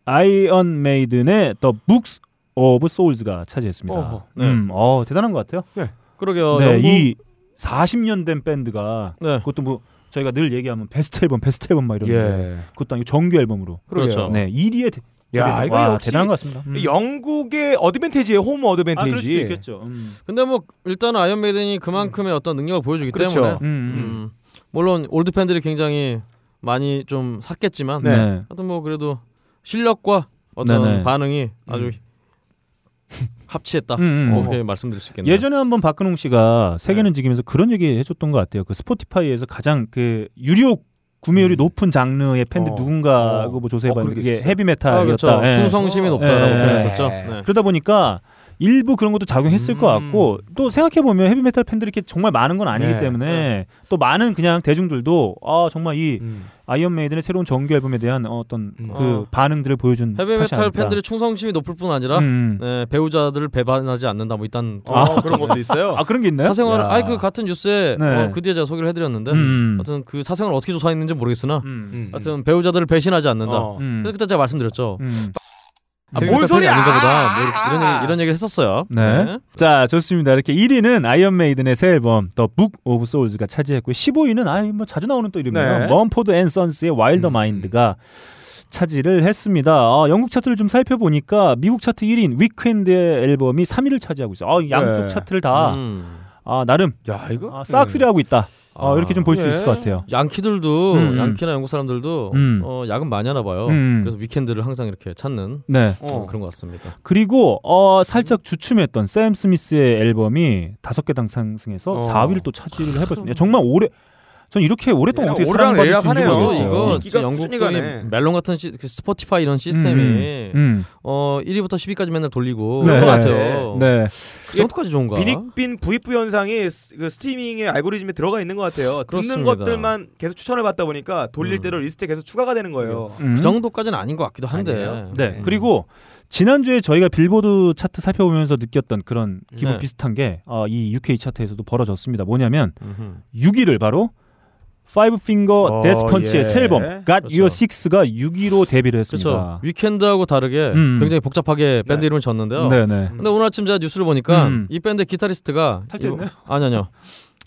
아이언 메이든의 The Book of Souls가 차지했습니다. 어허. 네. 음, 어 대단한 것 같아요. 그러게요. 네, 영국 이 40년 된 밴드가 네. 그것도 뭐 저희가 늘 얘기하면 베스트 앨범, 베스트 앨범 막 이러는데 예. 그것도 아니고 정규 앨범으로 그렇죠. 네 1위에 야, 이거 와, 역시 대단한 것 같습니다. 음. 영국의 advantage의 home 아 advantage. 그럴 수도 있겠죠. 음. 근데 뭐 일단은 아이언 메이든이 그만큼의 어떤 능력을 보여주기 그렇죠. 때문에 음, 음. 음, 물론 올드 팬들이 굉장히 많이 좀 샀겠지만 네. 하여튼 뭐 그래도 실력과 어떤 네네. 반응이 아주 음. 합치했다. 음, 음. 뭐 그렇게 말씀드릴 수 있겠네요. 예전에 한번 박근홍 씨가 세계는 지기면서 그런 얘기 해줬던 것 같아요. 그 스포티파이에서 가장 그 유료 구매율이 음. 높은 장르의 팬들 어. 누군가 어. 고뭐 어, 조사해봤는데 그런 게 그게. 헤비메탈이었다. 아, 그렇죠. 예. 충성심이 높다라고 예. 표현했었죠. 예. 네. 그러다 보니까 일부 그런 것도 작용했을 음. 것 같고 또 생각해 보면 헤비메탈 팬들이 이렇게 정말 많은 건 아니기 네. 때문에 또 많은 그냥 대중들도 아 정말 이 음. 아이언 메이든의 새로운 정규 앨범에 대한 어떤 음. 그 어. 반응들을 보여준 헤비 메탈 아닐까. 팬들의 충성심이 높을 뿐 아니라 음. 네, 배우자들을 배반하지 않는다 뭐 일단 아, 그런 것도 있어요. 아 그런 게 있나요? 사생활 야. 아니 그 같은 뉴스에 네. 어, 그 뒤에 제가 소개를 해드렸는데 음. 하여튼 그 사생활 어떻게 조사했는지 모르겠으나 음. 음. 하여튼 배우자들을 배신하지 않는다. 어. 음. 그래서 그때 제가 말씀드렸죠. 음. 아, 뭔 소리야! 아닌가 보다. 뭐 이런 얘기, 이런 얘기를 했었어요. 네. 자, 좋습니다. 이렇게 1위는 아이언 메이든의 새 앨범 The Book of Souls가 차지했고요. 15위는 아이 뭐 자주 나오는 또 이름이에요. 네. 먼포드 앤 선스의 Wilder 음. Mind가 차지를 했습니다. 아, 영국 차트를 좀 살펴보니까 미국 차트 1위인 위켄드의 앨범이 3위를 차지하고 있어요. 아, 양쪽 네. 차트를 다 음. 아, 나름 야, 이거 아, 싹쓸이 하고 있다. 어, 아. 이렇게 좀 볼수 네. 있을 것 같아요. 양키들도 음, 음. 양키나 영국 사람들도 음. 어, 야근 많이 하나 봐요. 음. 그래서 위켄드를 항상 이렇게 찾는 네. 어. 그런 것 같습니다. 그리고 어 살짝 주춤했던 샘 스미스의 앨범이 다섯 계단 상승해서 어. 4위를 또 차지를 해봤습니다. 정말 오래 전 이렇게 오랫동안 어떻게 오르락 사랑받을 수 있는지 내리락 하네요. 모르겠어요. 이거 인기가 영국 꾸준히 그. 멜론 같은 시, 그 스포티파이 이런 시스템이 음, 음. 어 1위부터 10위까지 맨날 돌리고 네. 그런 것 같아요. 네. 그 정도까지 좋은가? 빈익빈 부익부 현상이 스- 그 스트리밍의 알고리즘에 들어가 있는 것 같아요. 듣는 그렇습니다. 것들만 계속 추천을 받다 보니까 돌릴 음. 대로 리스트에 계속 추가가 되는 거예요. 음. 그 정도까지는 아닌 것 같기도 한데. 아니에요? 네. 음. 그리고 지난주에 저희가 빌보드 차트 살펴보면서 느꼈던 그런 기분 네. 비슷한 게 어, 이 UK 차트에서도 벌어졌습니다. 뭐냐면 음흠. 6위를 바로 파이브 핑거 어, 데스 펀치의 예. 새 앨범 Got Your 그렇죠. Six가 6위로 데뷔를 그렇죠. 했습니다. 위켄드하고 다르게 음. 굉장히 복잡하게 밴드 이름을 졌는데요. 네네. 근데 오늘 아침 제가 뉴스를 보니까 음. 이 밴드 기타리스트가 탈퇴했나요? 아니 아니요.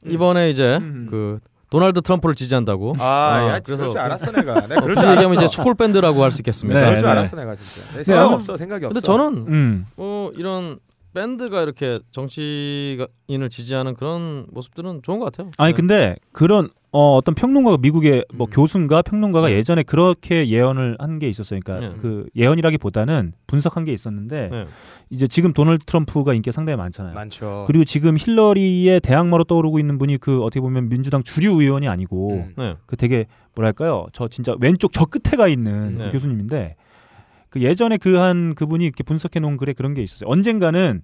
이번에 이제 음. 그 도널드 트럼프를 지지한다고. 아, 아, 야, 그래서 그럴 줄 그- 알았어 내가. 내가 그럴 줄 얘기하면 알았어. 이제 축골 밴드라고 할 수 있겠습니다. 네, 그럴 줄 네. 알았어 내가 진짜. 내 생각 아무- 없어. 생각이 근데 없어. 저는 음. 어 이런 밴드가 이렇게 정치인을 지지하는 그런 모습들은 좋은 것 같아요. 아니 네. 근데 그런 어, 어떤 평론가가 미국의 뭐 음. 교수인가 평론가가 네. 예전에 그렇게 예언을 한 게 있었어요. 그러니까 네. 그 예언이라기보다는 분석한 게 있었는데 네. 이제 지금 도널드 트럼프가 인기가 상당히 많잖아요. 많죠. 그리고 지금 힐러리의 대항마로 떠오르고 있는 분이 그 어떻게 보면 민주당 주류 의원이 아니고 음. 네. 그 되게 뭐랄까요 저 진짜 왼쪽 저 끝에 가 있는 네. 교수님인데 그 예전에 그 한 그분이 이렇게 분석해 놓은 글에 그런 게 있었어요. 언젠가는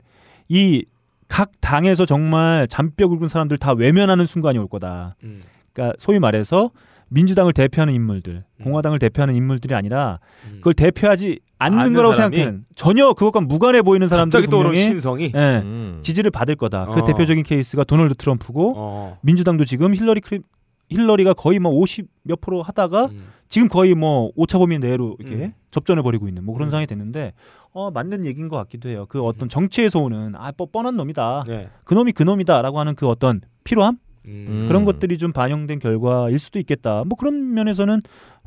이 각 당에서 정말 잔뼈 굵은 사람들 다 외면하는 순간이 올 거다. 음. 그러니까 소위 말해서 민주당을 대표하는 인물들, 공화당을 대표하는 인물들이 아니라 음. 그걸 대표하지 않는 거라고 사람이? 생각하는 전혀 그것과 무관해 보이는 사람들이 갑자기 신성이. 예, 음. 지지를 받을 거다. 그 어. 대표적인 케이스가 도널드 트럼프고 어. 민주당도 지금 힐러리 클린 힐러리가 거의 뭐 50 몇 프로 하다가 음. 지금 거의 뭐 오차범위 내로 이렇게 음. 접전해 버리고 있는 뭐 그런 음. 상황이 됐는데 어 맞는 얘기인 것 같기도 해요. 그 어떤 정치에서 오는 아 뻔- 뻔한 놈이다. 네. 그 놈이 그 놈이다라고 하는 그 어떤 피로함 음. 음. 그런 것들이 좀 반영된 결과일 수도 있겠다. 뭐 그런 면에서는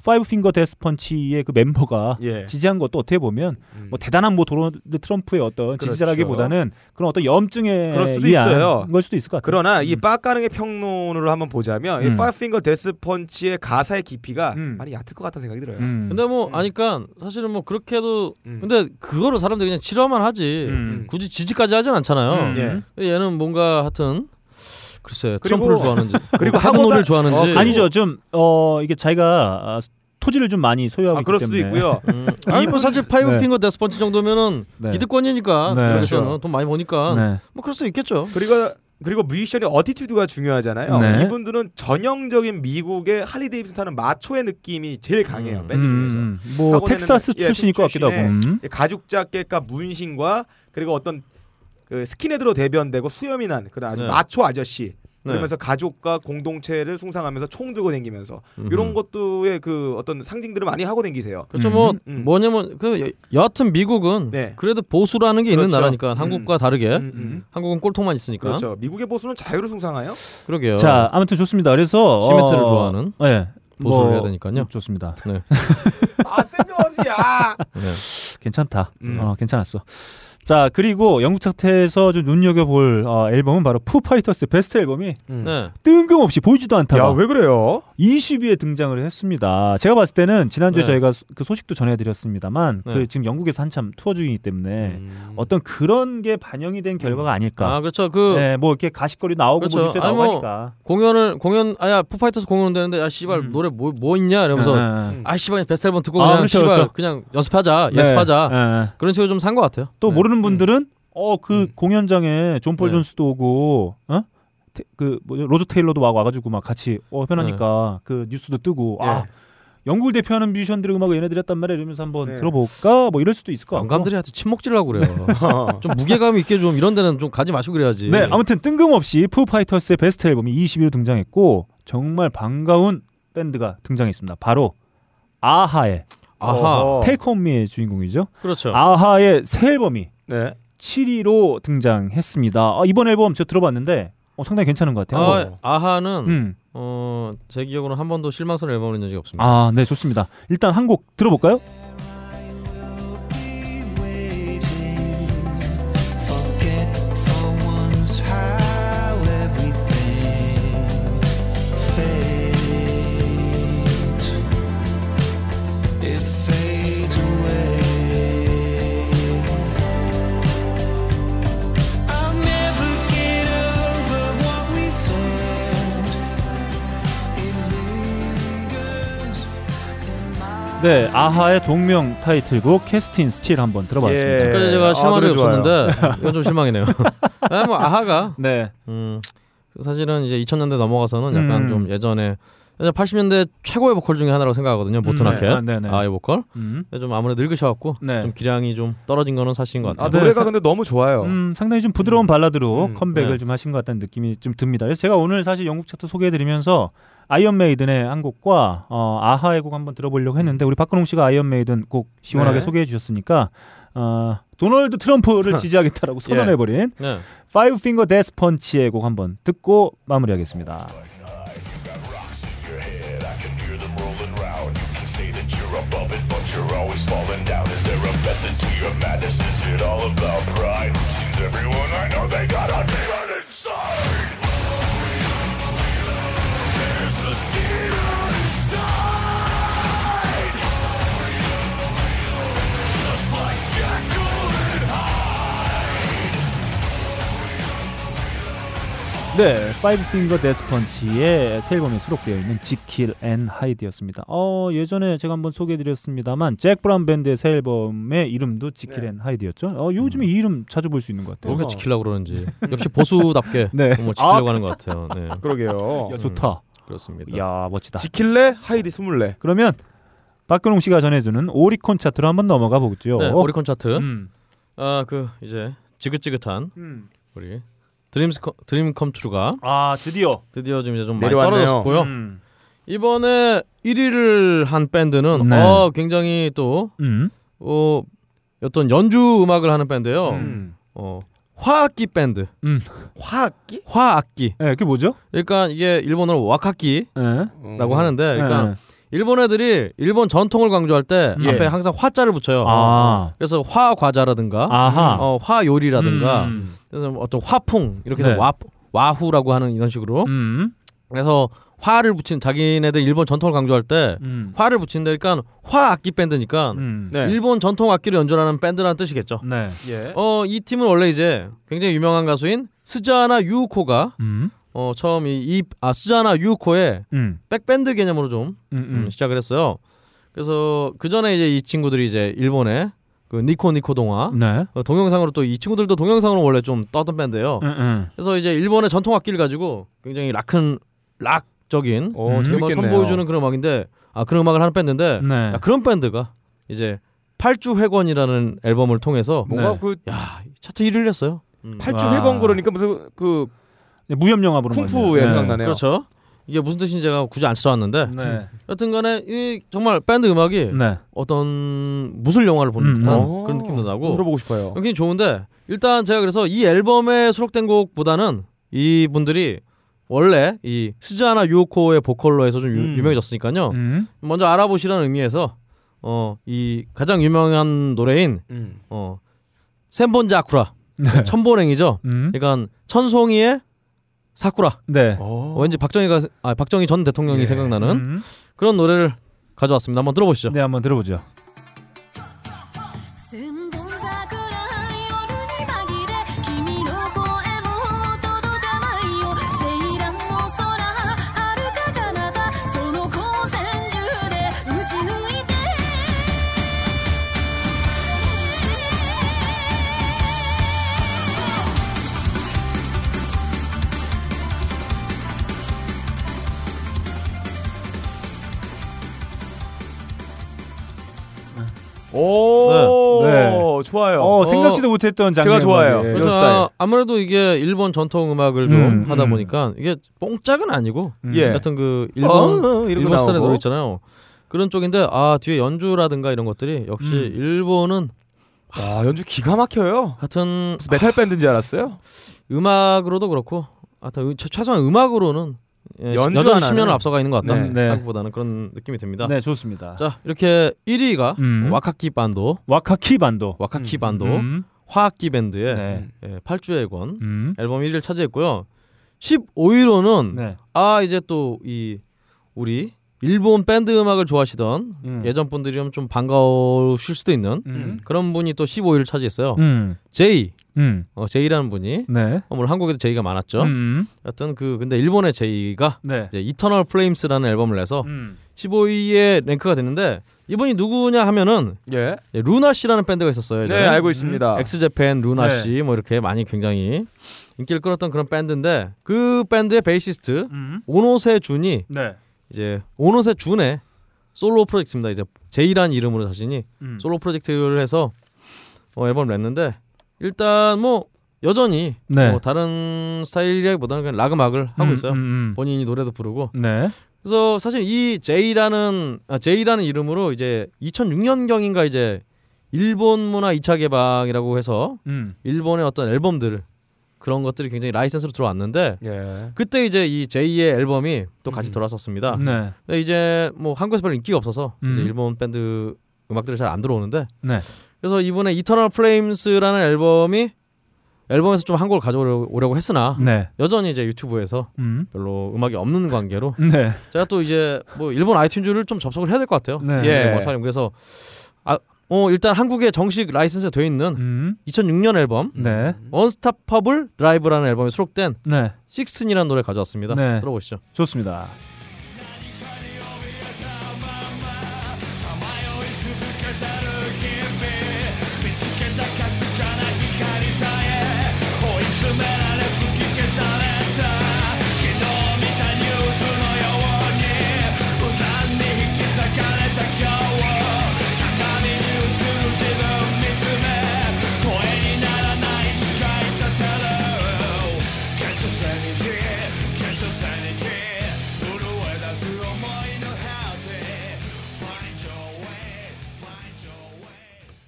파이브 핑거 데스 펀치의 그 멤버가 예. 지지한 것도 어떻게 보면 음. 뭐 대단한 뭐 도널드 트럼프의 어떤 그렇죠. 지지자라기보다는 그런 어떤 염증에 그럴 수도 의한 있어요. 걸 수도 있을 것 같아요. 그러나 이 음. 빡가능의 평론으로 한번 보자면 이 음. 파이브 핑거 데스 펀치의 가사의 깊이가 음. 많이 얕을 것 같다는 생각이 들어요. 음. 근데 뭐 음. 아니까 사실은 뭐 그렇게 해도 음. 근데 그거를 사람들이 그냥 치료만 하지 음. 굳이 지지까지 하진 않잖아요. 음. 예. 얘는 뭔가 하여튼 글쎄 그리고- 트럼프를 좋아하는지 그리고 하고 노를 하고가- 좋아하는지 어, 그리고- 아니죠. 좀 어 이게 자기가 아, 토지를 좀 많이 소유하고 아, 있기 그럴 수도 때문에 있고요. 음. 아니 뭐 사실 파이브 네. 핑거 데스펀치 정도면은 네. 기득권이니까 네. 그래서는 그렇죠. 돈 많이 버니까 네. 뭐 그럴 수도 있겠죠. 그리고 그리고 뮤지션의 attitude가 중요하잖아요. 네. 이분들은 전형적인 미국의 할리 데이비슨 타는 마초의 느낌이 제일 강해요. 음. 밴드 중에서. 음, 뭐 하고 텍사스 예, 출신일 것 같기도 하고. 음. 가죽 자켓과 문신과 그리고 어떤 그 스킨헤드로 대변되고 수염이 난 그런 아주 네. 마초 아저씨 네. 그러면서 가족과 공동체를 숭상하면서 총 들고 다니면서 이런. 것도의 그 어떤 상징들을 많이 하고 다니세요. 그렇죠. 음. 뭐 음. 뭐냐면 그 여- 여하튼 미국은 네. 그래도 보수라는 게 있는 그렇죠. 나라니까 음. 한국과 다르게 음, 음. 한국은 꼴통만 있으니까 그렇죠. 미국의 보수는 자유를 숭상해요. 그러게요. 자, 아무튼 좋습니다. 그래서 시멘트를 어, 좋아하는 네. 보수를 뭐, 해야 되니까요. 좋습니다. 아 뜬금없이야. 네. 괜찮다. 음. 어, 괜찮았어. 자, 그리고 영국 차트에서 좀 눈여겨볼 어, 앨범은 바로 푸파이터스 베스트 앨범이 네. 뜬금없이 보이지도 않다가 야왜 그래요? 20위에 등장을 했습니다. 제가 봤을 때는 지난주에 네. 저희가 소- 그 소식도 전해드렸습니다만 네. 그 지금 영국에서 한참 투어 중이기 때문에 음. 어떤 그런 게 반영이 된 결과가 아닐까. 아 그렇죠. 그 네, 뭐 이렇게 가십거리 나오고 그렇죠. 뭐 뉴스에 아니, 나오고 뭐 하니까. 공연을 공연 아야 푸파이터스 공연 되는데 야 씨발 음. 노래 뭐뭐 있냐 이러면서 네, 네. 아 씨발 베스트 앨범 듣고 아, 그냥 그렇죠, 씨발 그렇죠. 그냥 연습하자 네, 예습하자 네. 그런 식으로 좀 산 것 같아요. 또 네. 모르는 분들은 어그 음. 공연장에 존폴 네. 존스도 오고 어? 테- 그 뭐죠? 로저 테일러도 와 와가지고 막 같이 어 편하니까 그 뉴스도 뜨고 아 예. 영국을 대표하는 뮤지션들의 음악을 얘네들이 했단 말이야 이러면서 한번 네. 들어볼까 뭐 이럴 수도 있을 것 같고 영감들이 하여튼 친목질하고 그래요. 좀 무게감 있게 좀 이런 데는 좀 가지 마시고 그래야지. 네 아무튼 뜬금없이 푸파이터스의 베스트 앨범이 20위로 등장했고 정말 반가운 밴드가 등장했습니다 바로 아하의 아하. 테이크 온 미의 주인공이죠 그렇죠. 아하의 새 앨범이 네. 7위로 등장했습니다 아, 이번 앨범 저 들어봤는데 어, 상당히 괜찮은 것 같아요 아, 아하는 음. 어, 제 기억으로는 한 번도 실망스러운 앨범을 낸 적이 없습니다. 아, 네, 좋습니다. 일단 한 곡 들어볼까요? 네, 아하의 동명 타이틀곡 Cast in Steel 한번 들어봤습니다. 예. 지금까지 제가 아, 노래 좋아요. 없었는데 이건 좀 실망이네요. 아, 뭐 아하가 네, 음, 사실은 이제 2000년대 넘어가서는 약간 음. 좀 예전에 80년대 최고의 보컬 중에 하나라고 생각하거든요. 모튼 하켓 아, 네네. 아하의 보컬. 음, 좀 아무래도 늙으셔갖고 네. 좀 기량이 좀 떨어진 거는 사실인 것아 같아요. 노래가 네, 근데 너무 좋아요. 음, 상당히 좀 부드러운 발라드로 음, 컴백을 네. 좀 하신 것 같다는 느낌이 좀 듭니다. 그래서 제가 오늘 사실 영국 차트 소개해드리면서 Iron Maiden의 한 곡과 어, a-ha의 곡 한번 들어보려고 했는데 우리 박근홍 씨가 Iron Maiden 곡 시원하게 네. 소개해 주셨으니까 어, 도널드 트럼프를 지지하겠다라고 선언해버린 네. Five Finger Death Punch의 곡 한번 듣고 마무리하겠습니다. you're always falling down Is there a method to your madness? Is it all about pride? Seems everyone I know they got a demon inside 네, Five Finger Death Punch의 새 앨범에 수록되어 있는 Jekyll and Hyde였습니다. 어, 예전에 제가 한번 소개해드렸습니다만 Zac Brown Band의 새 앨범의 이름도 지킬 네. and Hyde였죠. 어, 요즘에 이 이름 자주 볼 수 있는 것 같아요. 뭔가 지키려고 그러는지 역시 보수답게 네. 뭐 지키려고 하는 것 같아요. 네. 그러게요. 야, 좋다. 그렇습니다. 야, 멋지다. 지킬래 하이디 스물레. 그러면 박근홍 씨가 전해주는 오리콘 차트로 한번 넘어가 보죠. 네, 오리콘 차트. 음. 아그 이제 지긋지긋한 음. 우리 Dreams Come, Dream Come True가 아, 드디어. 드디어 좀 이제 좀 많이 내려왔네요. 떨어졌고요. 음. 이번에 1위를 한 밴드는 네. 어 굉장히 또 음. 어, 어떤 연주 음악을 하는 밴드예요. 음. 어 화악기 밴드. 화학기? 화악기. 네, 그게 뭐죠? 그러니까 이게 일본어로 和楽器라고 네. 하는데 그러니까 네. 일본 애들이 일본 전통을 강조할 때 예. 앞에 항상 화자를 붙여요. 아. 그래서 화 과자라든가 아하. 어, 화 요리라든가 음. 그래서 어떤 화풍 이렇게 해서 네. 와 와후라고 하는 이런 식으로 음. 그래서 화를 붙인 자기네들 일본 전통을 강조할 때 음. 화를 붙인다니까 화 악기 밴드니까 음. 네. 일본 전통 악기를 연주하는 밴드라는 뜻이겠죠. 네. 예. 어이 팀은 원래 이제 굉장히 유명한 가수인 스자나 유우코가 음. 어 처음 이아 스자나 유우코의 음. 백밴드 개념으로 좀 음. 음, 음. 시작을 했어요. 그래서 그 전에 이제 이 친구들이 이제 일본의 그 니코 니코 동화 네. 어, 동영상으로 또 이 친구들도 동영상으로 원래 좀 떠던 밴드예요. 음. 음. 그래서 이제 일본의 전통 악기를 가지고 굉장히 락큰 락적인 오, 음. 선보여주는 그런 음악인데 아 그런 음악을 하는 밴드인데 네. 야, 그런 밴드가 이제 팔주 회권이라는 앨범을 통해서 뭔가 네. 그 야 차트 1위를 했어요. 음. 팔주 와. 회권 그러니까 무슨 그 무협 영화 보는 쿵푸의 거네요. 생각나네요. 그렇죠. 이게 무슨 뜻인지 제가 굳이 안 찾아왔는데 네. 여튼간에 이 정말 밴드 음악이 네. 어떤 무술 영화를 보는 음, 듯한 어, 그런 느낌도 나고 들어보고 싶어요. 굉장히 좋은데 일단 제가 그래서 이 앨범에 수록된 곡보다는 이 분들이 원래 이 스즈하나 유오코의 보컬로 해서 좀 유, 음. 유명해졌으니까요. 음. 먼저 알아보시라는 의미에서 어 이 가장 유명한 노래인 음. 어 센본자 아쿠라 네. 천본행이죠. 음. 그러니까 천송이의 사쿠라. 네. 어. 어, 왠지 박정희가 아 박정희 전 대통령이 예. 생각나는 음. 그런 노래를 가져왔습니다. 한번 들어보시죠. 네, 한번 들어보죠. 오, 네. 좋아요. 어, 생각지도 못했던 장면. 제가 좋아해요. 네. 그래서- 스타일. 아, 아무래도 이게 일본 전통 음악을 좀 음, 하다 음. 보니까 이게 뽕짝은 아니고 음. 예. 하여튼 그 일본 어, 어, 일본 스타일의. 노래 있잖아요. 그런 쪽인데 아 뒤에 연주라든가 이런 것들이 역시 음. 일본은 아, 연주 기가 막혀요. 하여튼 메탈 밴드인지 알았어요? 음악으로도 그렇고 하여튼 최소한 음악으로는 예, 연주 여전히 하나는- 10년을 앞서가 있는 것 같다. 네. 네. 한국보다는 그런 느낌이 듭니다. 네, 좋습니다. 자 이렇게 1위가 음. 和楽器バンド, 和楽器バンド. 和楽器 음, バンド, 음. 화악기 밴드의 네. 예, 팔주회권 음. 앨범 1위를 차지했고요. 15위로는 네. 아 이제 또 이 우리 일본 밴드 음악을 좋아하시던 음. 예전 분들이면 좀 반가우실 수도 있는 음. 그런 분이 또 15위를 차지했어요. 음. J, 음. 어, J라는 분이 네. 어, 물론 한국에도 J가 많았죠. 음. 여튼 그 근데 일본의 J가 네. 이제 Eternal Flames라는 앨범을 내서 음. 15위에 랭크가 됐는데 이분이 누구냐 하면은 예. 예, Luna Sea라는 밴드가 있었어요. 네, 예전에. 알고 있습니다. X Japan Luna 네. Sea 뭐 이렇게 많이 굉장히 인기를 끌었던 그런 밴드인데 그 밴드의 베이시스트 음. 오노세 준이 네. 이제 오노세 준의 솔로 프로젝트입니다. 이제 J라는 이름으로 자신이 음. 솔로 프로젝트를 해서 어, 앨범을 냈는데 일단 뭐 여전히 네. 뭐 다른 스타일이라기보다는 그냥 락 음악을 하고 음, 있어요. 음, 음. 본인이 노래도 부르고 네. 그래서 사실 이 J라는 아, J라는 이름으로 이제 2006년 경인가 이제 일본 문화 2차 개방이라고 해서 음. 일본의 어떤 앨범들 그런 것들이 굉장히 라이센스로 들어왔는데 예. 그때 이제 이 J의 앨범이 또 같이 음. 들어섰습니다. 네. 근데 이제 뭐 한국에서 별로 인기가 없어서 이제 음. 일본 밴드 음악들이 잘 안 들어오는데 네. 그래서 이번에 Eternal Flames라는 앨범이 앨범에서 좀 한 곡을 가져오려고 했으나 네. 여전히 이제 유튜브에서 음. 별로 음악이 없는 관계로 네. 제가 또 이제 뭐 일본 아이튠즈를 좀 접속을 해야 될 것 같아요. 네. 예. 뭐 사람 그래서 아 어 일단 한국에 정식 라이선스가 돼 있는 음. 2006년 앨범 네. 언스타퍼블 드라이브라는 앨범에 수록된 네. 식슨이라는 노래 가져왔습니다. 네. 들어보시죠. 좋습니다.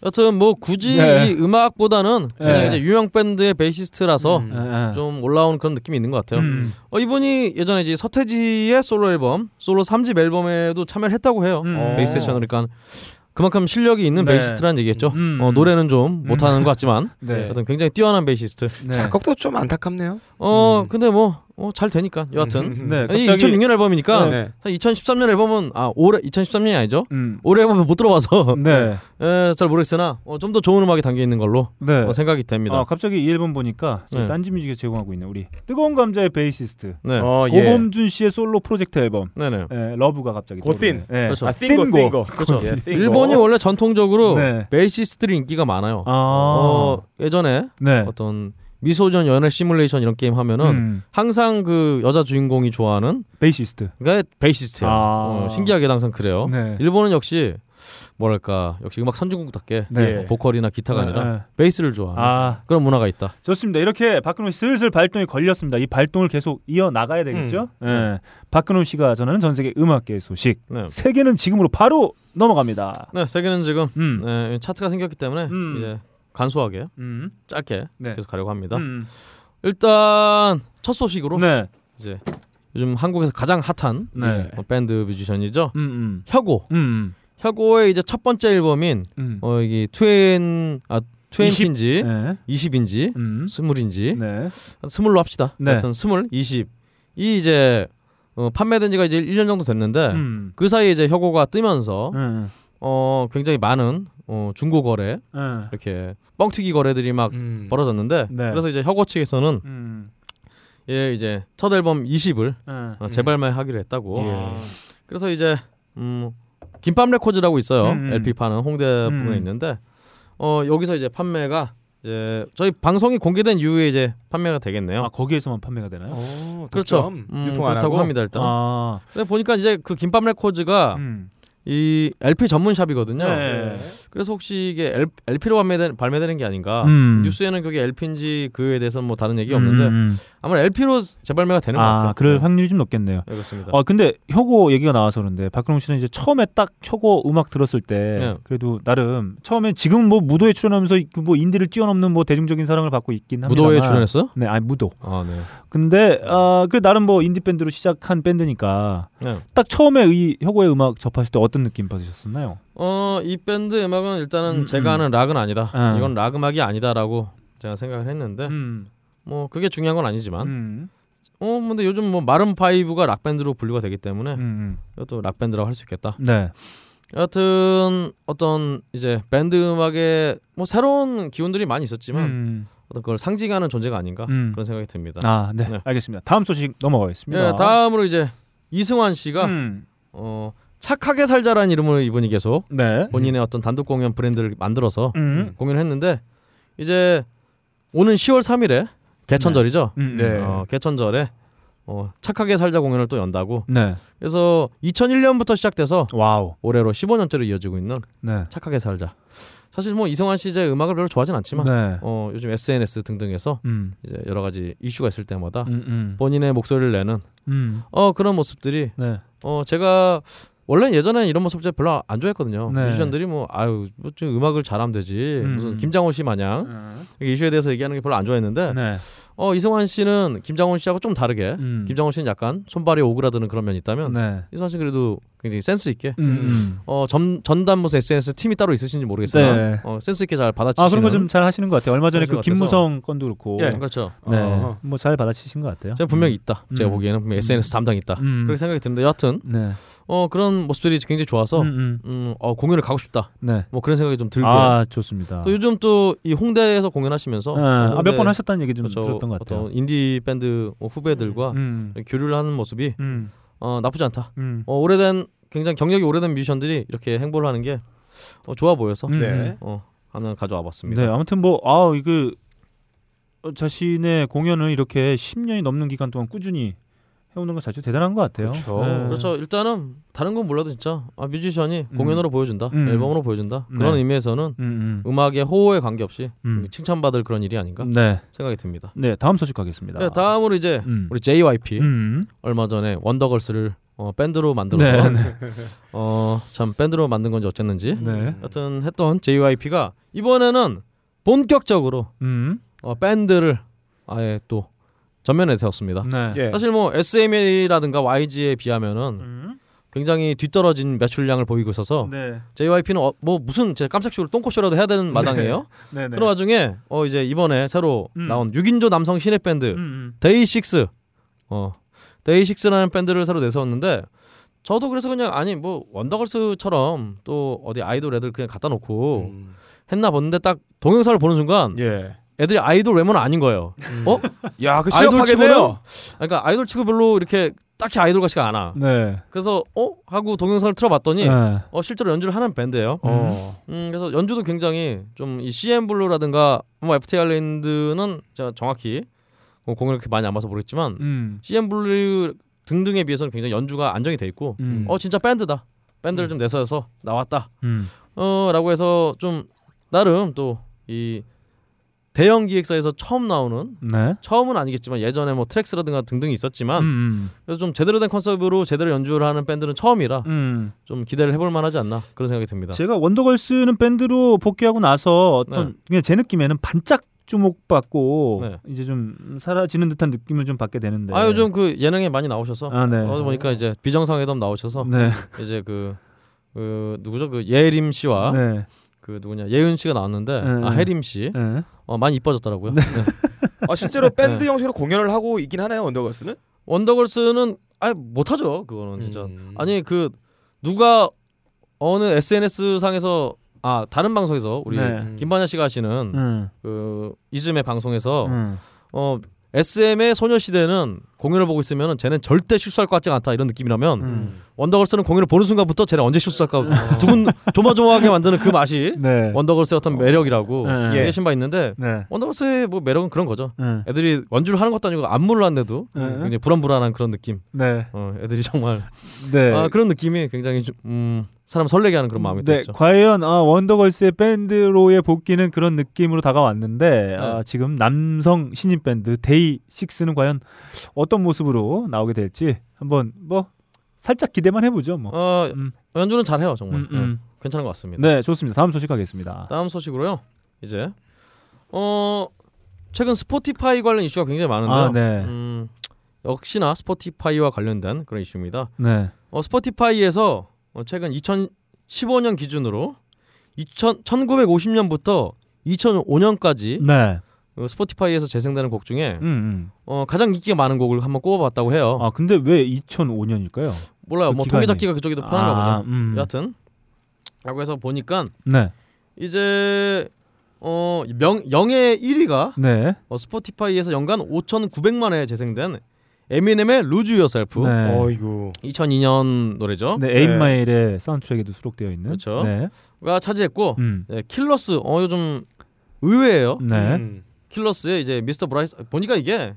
여튼 뭐 굳이 네. 이 음악보다는 그냥 네. 이제 유명 밴드의 베이시스트라서 음. 예, 예. 좀 올라온 그런 느낌이 있는 것 같아요. 음. 어, 이분이 예전에 이제 서태지의 솔로 앨범, 솔로 3집 앨범에도 참여를 했다고 해요. 음. 어. 베이스 세션을 그러니까 그만큼 실력이 있는 네. 베이시스트라는 얘기겠죠. 음. 어, 노래는 좀 못하는 것 같지만 네. 어떤 굉장히 뛰어난 베이시스트. 네. 작곡도 좀 안타깝네요. 어 음. 근데 뭐 잘 되니까 여하튼 네. 이 갑자기 2006년 앨범이니까 네. 2013년 앨범은 아 올해 2013년이 아니죠. 음. 올해 앨범은 못 들어봐서 네. 에, 잘 모르겠으나 어, 좀 더 좋은 음악이 담겨 있는 걸로 네. 어, 생각이 됩니다. 아, 갑자기 이 앨범 보니까 네. 딴지 뮤직에 제공하고 있는 우리 뜨거운 감자의 베이시스트 네, 어, 예. 고범준 씨의 솔로 프로젝트 앨범 네네. 예, 러브가 갑자기 고씬. 떠오르네. 예. 그렇죠. 아, 띵고. 그렇죠. 예. 일본이 원래 전통적으로 네. 베이시스트들이 인기가 많아요. 아. 어, 예전에 네. 어떤 미소년 연애 시뮬레이션 이런 게임 하면은 음. 항상 그 여자 주인공이 좋아하는 베이시스트. 그러니까 베이시스트야. 아. 어, 신기하게 항상 그래요. 네. 일본은 역시 뭐랄까 역시 음악 선진국답게 네. 예. 보컬이나 기타가 네, 아니라 네. 베이스를 좋아하는 아, 그런 문화가 있다. 좋습니다. 이렇게 박근홍 씨 슬슬 발동이 걸렸습니다. 이 발동을 계속 이어 나가야 되겠죠? 예. 박근홍 씨가 전하는 전 세계 음악계 소식. 네. 세계는 지금으로 바로 넘어갑니다. 네, 세계는 지금 음. 네, 차트가 생겼기 때문에 음. 이제 간소하게 음. 짧게 네. 계속 가려고 합니다. 음. 일단 첫 소식으로 네. 이제 요즘 한국에서 가장 핫한 네. 어, 밴드 뮤지션이죠. 음. 음. 혁오. 음. 혁오의 이제 첫 번째 앨범인 음. 어 이게 트웬 아 트웬티인지 네. 20인지 음. 스물인지 네. 스물로 합시다. 네. 하여튼 스물, 20. 이 이제 어, 판매된 지가 이제 1년 정도 됐는데 음. 그 사이에 이제 혁오가 뜨면서 음. 어 굉장히 많은 어 중고 거래 음. 이렇게 뻥튀기 거래들이 막 음. 벌어졌는데 네. 그래서 이제 혁오 측에서는 음. 예 이제 첫 앨범 20을 음. 어, 재발매하기로 했다고. 예. 그래서 이제 음 김밥 레코드라고 있어요. 음, 음. LP 파는 홍대 음. 부근에 있는데 어 여기서 이제 판매가 이제 저희 방송이 공개된 이후에 이제 판매가 되겠네요. 아 거기에서만 판매가 되나요? 어, 그렇죠. 음, 유통 안 그렇다고 하고. 합니다 일단. 아. 근데 보니까 이제 그 김밥 레코드가 음. 이 LP 전문 샵이거든요. 네. 그래서 혹시 이게 LP로 발매된, 발매되는 게 아닌가? 음. 뉴스에는 그게 LP인지 그에 대해서는 뭐 다른 얘기 없는데 음. 아마 LP로 재발매가 되는 것 같아요. 아, 그럴 네. 확률이 좀 높겠네요. 네, 그렇습니다. 아 근데 혁오 얘기가 나와서 그런데 박근홍 씨는 이제 처음에 딱 혁오 음악 들었을 때 네. 그래도 나름 처음에 지금 뭐 무도에 출연하면서 그뭐 인디를 뛰어넘는 뭐 대중적인 사랑을 받고 있긴 합니다. 무도회에 출연했어요? 네, 아니 무도. 아 네. 근데 아 그 나름 뭐 인디 밴드로 시작한 밴드니까 네. 딱 처음에 이 혁오의 음악 접하실 때 어떤 느낌 받으셨나요? 어, 이 밴드 음악은 일단은 음, 제가 음. 아는 락은 아니다. 아. 이건 락 음악이 아니다라고 제가 생각을 했는데 음. 뭐 그게 중요한 건 아니지만 음. 어 근데 요즘 뭐 Maroon 5가 락 밴드로 분류가 되기 때문에 음. 이것도 락 밴드라고 할 수 있겠다. 네. 여하튼 어떤 이제 밴드 음악에 뭐 새로운 기운들이 많이 있었지만 음. 어떤 그걸 상징하는 존재가 아닌가 음. 그런 생각이 듭니다. 아, 네. 네. 알겠습니다. 다음 소식 넘어가겠습니다. 예, 다음으로 이제 이승환 씨가 음. 어 착하게 살자라는 이름을 이분이 계속 네. 본인의 어떤 단독 공연 브랜드를 만들어서 음. 공연을 했는데 이제 오는 10월 3일에 개천절이죠. 음. 네. 어, 개천절에 어, 착하게 살자 공연을 또 연다고. 네. 그래서 2001년부터 시작돼서 wow. 올해로 15년째로 이어지고 있는 네. 착하게 살자. 사실 뭐 이승환 씨 이제 음악을 별로 좋아하진 않지만 네. 어, 요즘 SNS 등등에서 음. 이제 여러 가지 이슈가 있을 때마다 음. 음. 본인의 목소리를 내는 음. 어 그런 모습들이 네. 어 제가 원래 예전에 이런 모습 제가 별로 안 좋아했거든요. 네. 뮤지션들이 뭐 아유 뭐 좀 음악을 잘하면 되지 음. 무슨 김장훈 씨 마냥 이 이슈에 대해서 얘기하는 게 별로 안 좋아했는데 네. 어 이승환 씨는 김장훈 씨하고 좀 다르게 음. 김장훈 씨는 약간 손발이 오그라드는 그런 면이 있다면 네. 이승환 씨는 그래도 굉장히 센스 있게 음. 어 전, 전담 무슨 SNS 팀이 따로 있으신지 모르겠으나 네. 어, 센스 있게 잘 받아치시는 아 그런 거 좀 잘 하시는 것 같아요. 얼마 전에 그. 김무성 건도 그렇고. 예. 그렇죠. 네. 어. 뭐잘 받아치신 것 같아요. 제가 분명히 있다. 제가 음. 보기에는 분명히 SNS 담당 있다. 음. 그렇게 생각이 드는데 여하튼 네. 어 그런 모습들이 굉장히 좋아서 음, 음. 음, 어 공연을 가고 싶다. 네. 뭐 그런 생각이 좀 들고요. 아 좋습니다. 또 요즘 또 이 홍대에서 공연하시면서 네. 어, 아, 몇 홍대 번 하셨다는 얘기 좀 그렇죠. 들었던 것 같아요. 어떤 인디 밴드 뭐 후배들과 음, 교류를 하는 모습이 음, 어, 나쁘지 않다. 음. 어, 오래된 굉장히 경력이 오래된 뮤지션들이 이렇게 행보를 하는 게 어, 좋아 보여서 음, 네. 어, 하나 가져와 봤습니다. 네, 아무튼 뭐 아, 이거 어, 자신의 공연을 이렇게 10년이 넘는 기간 동안 꾸준히 해오는 것 자체 대단한 것 같아요. 그렇죠. 네. 그렇죠. 일단은 다른 건 몰라도 진짜 아, 뮤지션이 음. 공연으로 보여준다, 음. 앨범으로 보여준다 네. 그런 의미에서는 음, 음. 음악의 호호에 관계없이 음. 칭찬받을 그런 일이 아닌가 네, 생각이 듭니다. 네, 다음 소식 가겠습니다. 네, 다음으로 이제 음. 우리 JYP 음. 얼마 전에 원더걸스를 어, 밴드로 만들어서 네, 네, 어, 참 밴드로 만든 건지 어쨌는지 네. 여튼 했던 JYP가 이번에는 본격적으로 음. 어, 밴드를 아예 또 전면에 세웠습니다. 네. 예. 사실 뭐 SM이라든가 YG에 비하면은 음. 굉장히 뒤떨어진 매출량을 보이고 있어서 네. JYP는 어, 뭐 무슨 제 깜짝쇼를 똥꼬쇼라도 해야 되는 마당이에요. 네, 네. 그런 와중에 어 이제 이번에 새로 음. 나온 6인조 남성 신예 밴드 음, 음. 데이식스 어 데이식스라는 밴드를 새로 내세웠는데 저도 그래서 그냥 아니 뭐 원더걸스처럼 또 어디 아이돌 애들 그냥 갖다 놓고 음. 했나 봤는데 딱 동영상을 보는 순간 예. 애들이 아이돌 외모는 아닌 거예요. 어? 야, 그 아이돌 취업하겠네요. 그러니까 아이돌 치고 별로 이렇게 딱히 아이돌 같지가 않아. 네. 그래서 어 하고 동영상을 틀어봤더니 네. 어 실제로 연주를 하는 밴드예요. 어. 음 그래서 연주도 굉장히 좀 이 CN 블루라든가 뭐 FT 아일랜드는 제가 정확히 뭐 공연을 그렇게 많이 안 봐서 모르겠지만 음. CN 블루 등등에 비해서는 굉장히 연주가 안정이 돼 있고 음. 어 진짜 밴드다. 밴드를 좀 내서서 나왔다. 음. 어라고 해서 좀 나름 또이 대형 기획사에서 처음 나오는 네. 처음은 아니겠지만 예전에 뭐 트랙스라든가 등등이 있었지만 음. 그래서 좀 제대로 된 컨셉으로 제대로 연주를 하는 밴드는 처음이라 음. 좀 기대를 해볼 만하지 않나 그런 생각이 듭니다. 제가 원더걸스는 밴드로 복귀하고 나서 어떤 네. 그냥 제 느낌에는 반짝 주목받고 네. 이제 좀 사라지는 듯한 느낌을 좀 받게 되는데. 아 요즘 그 예능에 많이 나오셔서 아, 네. 어 보니까 이제 비정상회담 나오셔서 네. 이제 그, 그 누구죠 그 예림 씨와 네. 그 누구냐 예은 씨가 나왔는데 네. 아 혜림 씨 네. 어, 많이 이뻐졌더라고요. 네. 아, 실제로 밴드 형식으로 공연을 하고 있긴 하나요, 원더걸스는? 원더걸스는 아 못하죠 그거는 진짜 음. 아니 그 누가 어느 SNS 상에서 아 다른 방송에서 우리 네. 김반야 씨가 하시는 음. 그 이즘의 방송에서 음. 어 SM의 소녀시대는 공연을 보고 있으면 쟤는 절대 실수할 것 같지 않다 이런 느낌이라면 음. 원더걸스는 공연을 보는 순간부터 쟤는 언제 실수할까 두근 조마조마하게 만드는 그 맛이 네. 원더걸스의 어떤 매력이라고 네. 예. 얘기하신 바 있는데 네. 원더걸스의 뭐 매력은 그런 거죠. 네. 애들이 원주를 하는 것도 아니고 안무를 하는데도 네. 굉장히 불안불안한 그런 느낌. 네. 어, 애들이 정말 네. 아, 그런 느낌이 굉장히 좀, 음, 사람 설레게 하는 그런 마음이 네, 들죠. 과연 아, 원더걸스의 밴드로의 복귀는 그런 느낌으로 다가왔는데 아, 네. 지금 남성 신인 밴드 데이식스는 과연 어떤 모습으로 나오게 될지 한번 뭐 살짝 기대만 해보죠. 뭐. 어, 음. 연주는 잘 해요 정말. 음, 음. 네, 괜찮은 것 같습니다. 네, 좋습니다. 다음 소식 가겠습니다. 다음 소식으로요. 이제 어 최근 스포티파이 관련 이슈가 굉장히 많은데요. 아, 네. 음, 역시나 스포티파이와 관련된 그런 이슈입니다. 네. 어, 스포티파이에서 어, 최근 2015년 기준으로 2000, 1950년부터 2005년까지 네. 어, 스포티파이에서 재생되는 곡 중에 음, 음. 어, 가장 인기가 많은 곡을 한번 꼽아봤다고 해요. 아, 근데 왜 2005년일까요? 몰라요. 그 뭐 기간이. 통계잡기가 그쪽이 더 편한가 아, 보죠. 음. 여하튼 라고 해서 보니까 네. 이제 어, 명, 영의 1위가 네. 어, 스포티파이에서 연간 5,900만 회 재생된 에미넴의 루즈 유어셀프 네. 어이구. 2002년 노래죠. 네, 에임마일의 사운드트랙에도 수록되어 있는. 그렇죠. 네. 가 차지했고 음. 네, 킬러스 어 요즘 의외예요. 네. 음. 킬러스의 이제 Mr. Brightside 보니까 이게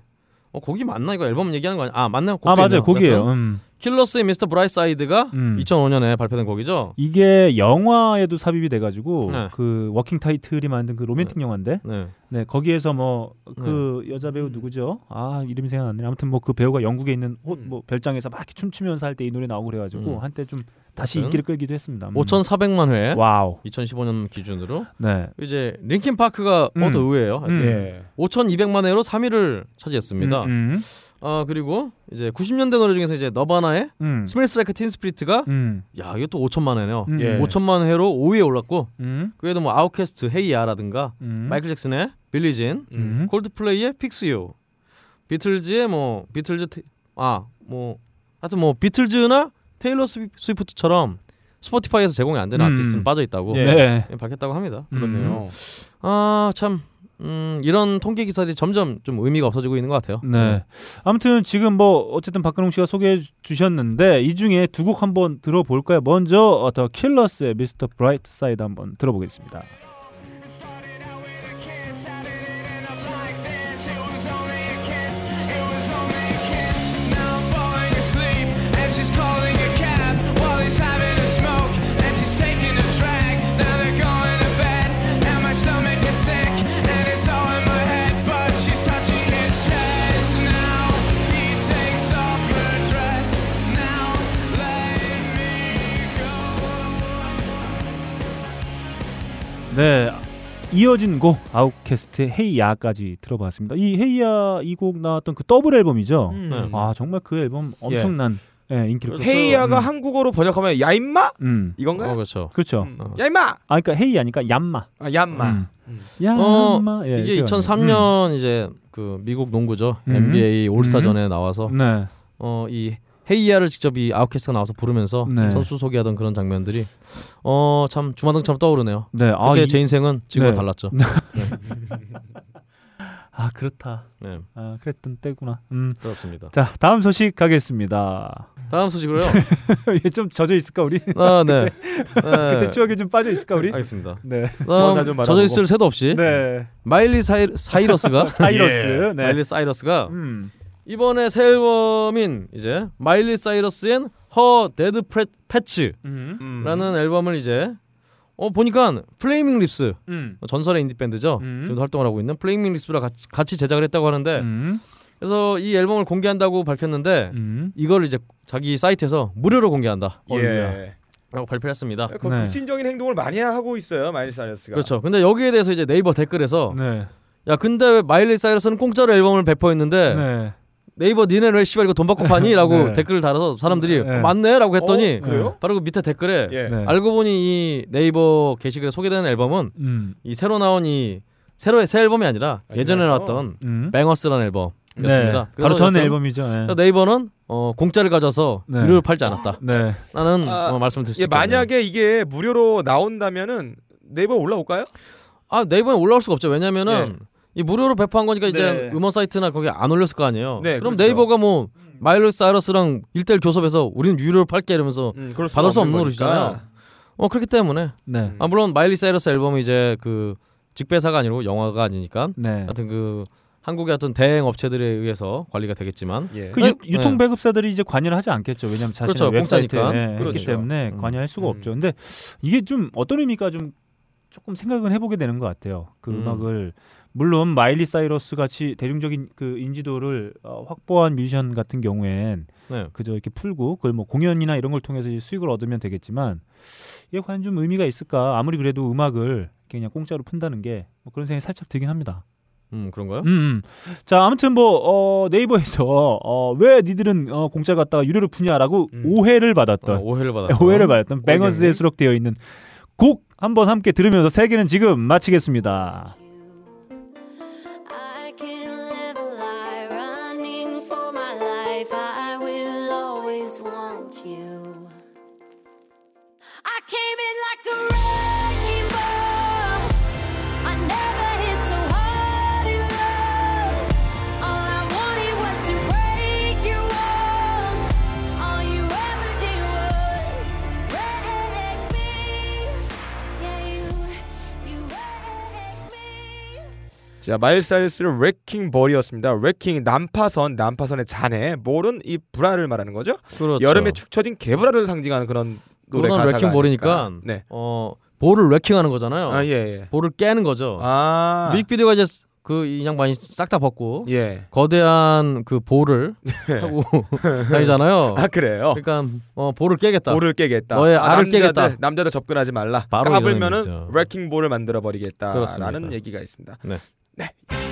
어 곡이 맞나 이거 앨범 얘기하는 거 아니야? 아. 곡도 아, 맞아요. 곡이에요. 음. 킬러스의 Mr. Brightside가 음. 2005년에 발표된 곡이죠. 이게 영화에도 삽입이 돼가지고 네. 그 워킹 타이틀이 만든 그 로맨틱 영화인데 네. 네 거기에서 뭐 그 여자 배우 누구죠 아 이름이 생각 안 나네 아무튼 뭐 그 배우가 영국에 있는 호, 음. 뭐 별장에서 막 춤추면서 할 때 이 노래 나오고 그래가지고 음. 한때 좀 다시 인기를 끌기도 했습니다 음. 5,400만 회. wow 2015년 기준으로 네 이제 링킨 파크가 음. 어, 더 의외예요. 음. 예. 5,200만 회로 3위를 차지했습니다. 아 그리고 이제 90년대 노래 중에서 이제 너바나의 음. Smells Like Teen Spirit가 음. 야 이것도 5천만 회네요. 음. 예. 5천만 회로 5위에 올랐고 음. 그 외에도 뭐 아웃캐스트 Hey Ya라든가 음. 마이클 잭슨의 Billie Jean, 음. 콜드플레이의 Fix You, 비틀즈의 뭐 비틀즈 아 뭐 하여튼 뭐 비틀즈나 테일러 스위- 스위프트처럼 스포티파이에서 제공이 안 되는 음. 아티스트는 빠져 있다고 예. 네. 예, 밝혔다고 합니다. 그렇네요. 아 참 음, 이런 통계 기사들이 점점 좀 의미가 없어지고 있는 것 같아요. 네. 아무튼 지금 뭐 어쨌든 박근홍 씨가 소개해 주셨는데 이 중에 두 곡 한번 들어볼까요? 먼저 어, 더 킬러스의 Mr. Brightside 한번 들어보겠습니다. 네. 이어진 곡 아웃캐스트의 Hey Ya까지 들어봤습니다. 이 Hey Ya 이 곡 나왔던 그 더블 앨범이죠. 음. 네. 아 정말 그 앨범 엄청난 예, 인기를 끌었어요. Hey Ya가 음. 한국어로 번역하면 야 임마 음. 이건가요? 어, 그렇죠. 그렇죠. 음. 어. 야 임마. 아 그러니까 Hey Ya니까 얌마. 아, 얌마. 음. 음. 얌마. 예, 이게 그거. 2003년 이제 그 미국 농구죠. 음. NBA 올스타전에 나와서 음. 네. 어이 Hey Ya를 직접 이 아웃캐스트가 나와서 부르면서 네. 선수 소개하던 그런 장면들이 어 참 주마등처럼 떠오르네요. 네. 아, 그때 이- 제 인생은 지금과 네. 달랐죠. 아 그렇다. 네, 아 그랬던 때구나. 음. 그렇습니다. 자 다음 소식 가겠습니다. 다음 소식으로요. 이게 좀 젖어 있을까 우리? 아, 네. 네. 그때 추억에 좀 빠져 있을까 우리? 알겠습니다. 네. 다음 젖어 있을 새도 없이 네. 마일리 사이, 사이러스가 사이러스. 네. 마일리 사이러스가 음. 이번에 새 앨범인 이제 Miley Cyrus and Her Dead Petz라는. 앨범을 이제 어 보니까 플레이밍 립스 음. 전설의 인디 밴드죠. 음. 지금 활동을 하고 있는 플레이밍 립스랑 같이, 같이 제작을 했다고 하는데 음. 그래서 이 앨범을 공개한다고 밝혔는데 음. 이걸 이제 자기 사이트에서 무료로 공개한다. 예. 라고 발표했습니다. 그 네. 급진적인 행동을 많이 하고 있어요 마일리 사이러스가. 그렇죠. 근데 여기에 대해서 이제 네이버 댓글에서 네. 야 근데 왜 마일리 사이러스는 공짜로 앨범을 배포했는데 네. 네이버 니네 왜 씨발 이거 돈 받고 파니? 라고 네. 댓글을 달아서 사람들이 네. 어, 맞네? 라고 했더니 어, 그래요? 바로 그 밑에 댓글에 예. 네. 알고 보니 이 네이버 게시글에 소개되는 앨범은 음. 이 새로 나온 이 새로의 새 앨범이 아니라 예전에 아니라요? 나왔던 음. 뱅어스라는 앨범이었습니다. 네. 바로 전 앨범이죠. 네. 네이버는 어, 공짜를 가져서 네. 무료로 팔지 않았다. 네. 라는 아, 어, 말씀을 드릴 수 예, 있겠네요. 만약에 이게 무료로 나온다면은 네이버 올라올까요? 아 네이버에 올라올 수가 없죠. 왜냐면은 예. 이 무료로 배포한 거니까 이제 네. 음원 사이트나 거기 안 올렸을 거 아니에요. 네, 그럼 그렇죠. 네이버가 뭐 마일리 사이러스랑 1대1 교섭해서 우리는 유료로 팔게 이러면서 음, 그럴 수가 받을 수 없는 거니까. 노릇이잖아요. 어 그렇기 때문에 네. 아 물론 마일리 사이러스 앨범은 이제 그 직배사가 아니고 영화가 아니니까 네. 하여튼 그 한국의 어떤 대행 업체들에 의해서 관리가 되겠지만 예. 그 네. 유, 유통 배급사들이 이제 관여를 하지 않겠죠. 왜냐하면 자신의 그렇죠. 웹사이트에 공짜니까. 예, 했기 그렇죠. 때문에 음. 관여할 수가 음. 없죠. 근데 이게 좀 어떤 의미가 좀 조금 생각은 해보게 되는 것 같아요. 그 음. 음. 악을 물론 마일리 사이러스 같이 대중적인 그 인지도를 어, 확보한 뮤지션 같은 경우엔 네. 그저 이렇게 풀고 그걸 뭐 공연이나 이런 걸 통해서 수익을 얻으면 되겠지만 이게 과연 좀 의미가 있을까? 아무리 그래도 음악을 그냥 공짜로 푼다는 게 뭐 그런 생각이 살짝 들긴 합니다. 음 그런가요? 음, 음. 자 아무튼 뭐 어, 네이버에서 어, 왜 니들은 어, 공짜 갖다가 유료를 푸냐라고 음. 오해를 어, 받았던 오해를 받았 오해를 받았던 뱅어스에? 수록되어 있는 곡 한번 함께 들으면서 세계는 지금 마치겠습니다. 자 마일리 사이러스의 Wrecking Ball이었습니다. wrecking 난파선 난파선의 잔해 볼은 이 불알을 말하는 거죠. 그렇죠. 여름에 축 처진 개불알을 상징하는 그런 노래 가사가 wrecking 아닐까. 네. 어 볼을 wrecking하는 거잖아요. 아 예. 예. 볼을 깨는 거죠. 아. 뮤직비디오가 이제 그이 양반이 싹 다 벗고 예. 거대한 그 볼을 타고 다니잖아요. 아 그래요. 그러니까 어 볼을 깨겠다. 볼을 깨겠다. 너의 아, 알을 남자들, 깨겠다. 남자들 접근하지 말라. 까불면은. wrecking ball을 만들어 버리겠다라는. 얘기가 있습니다. 네. 네.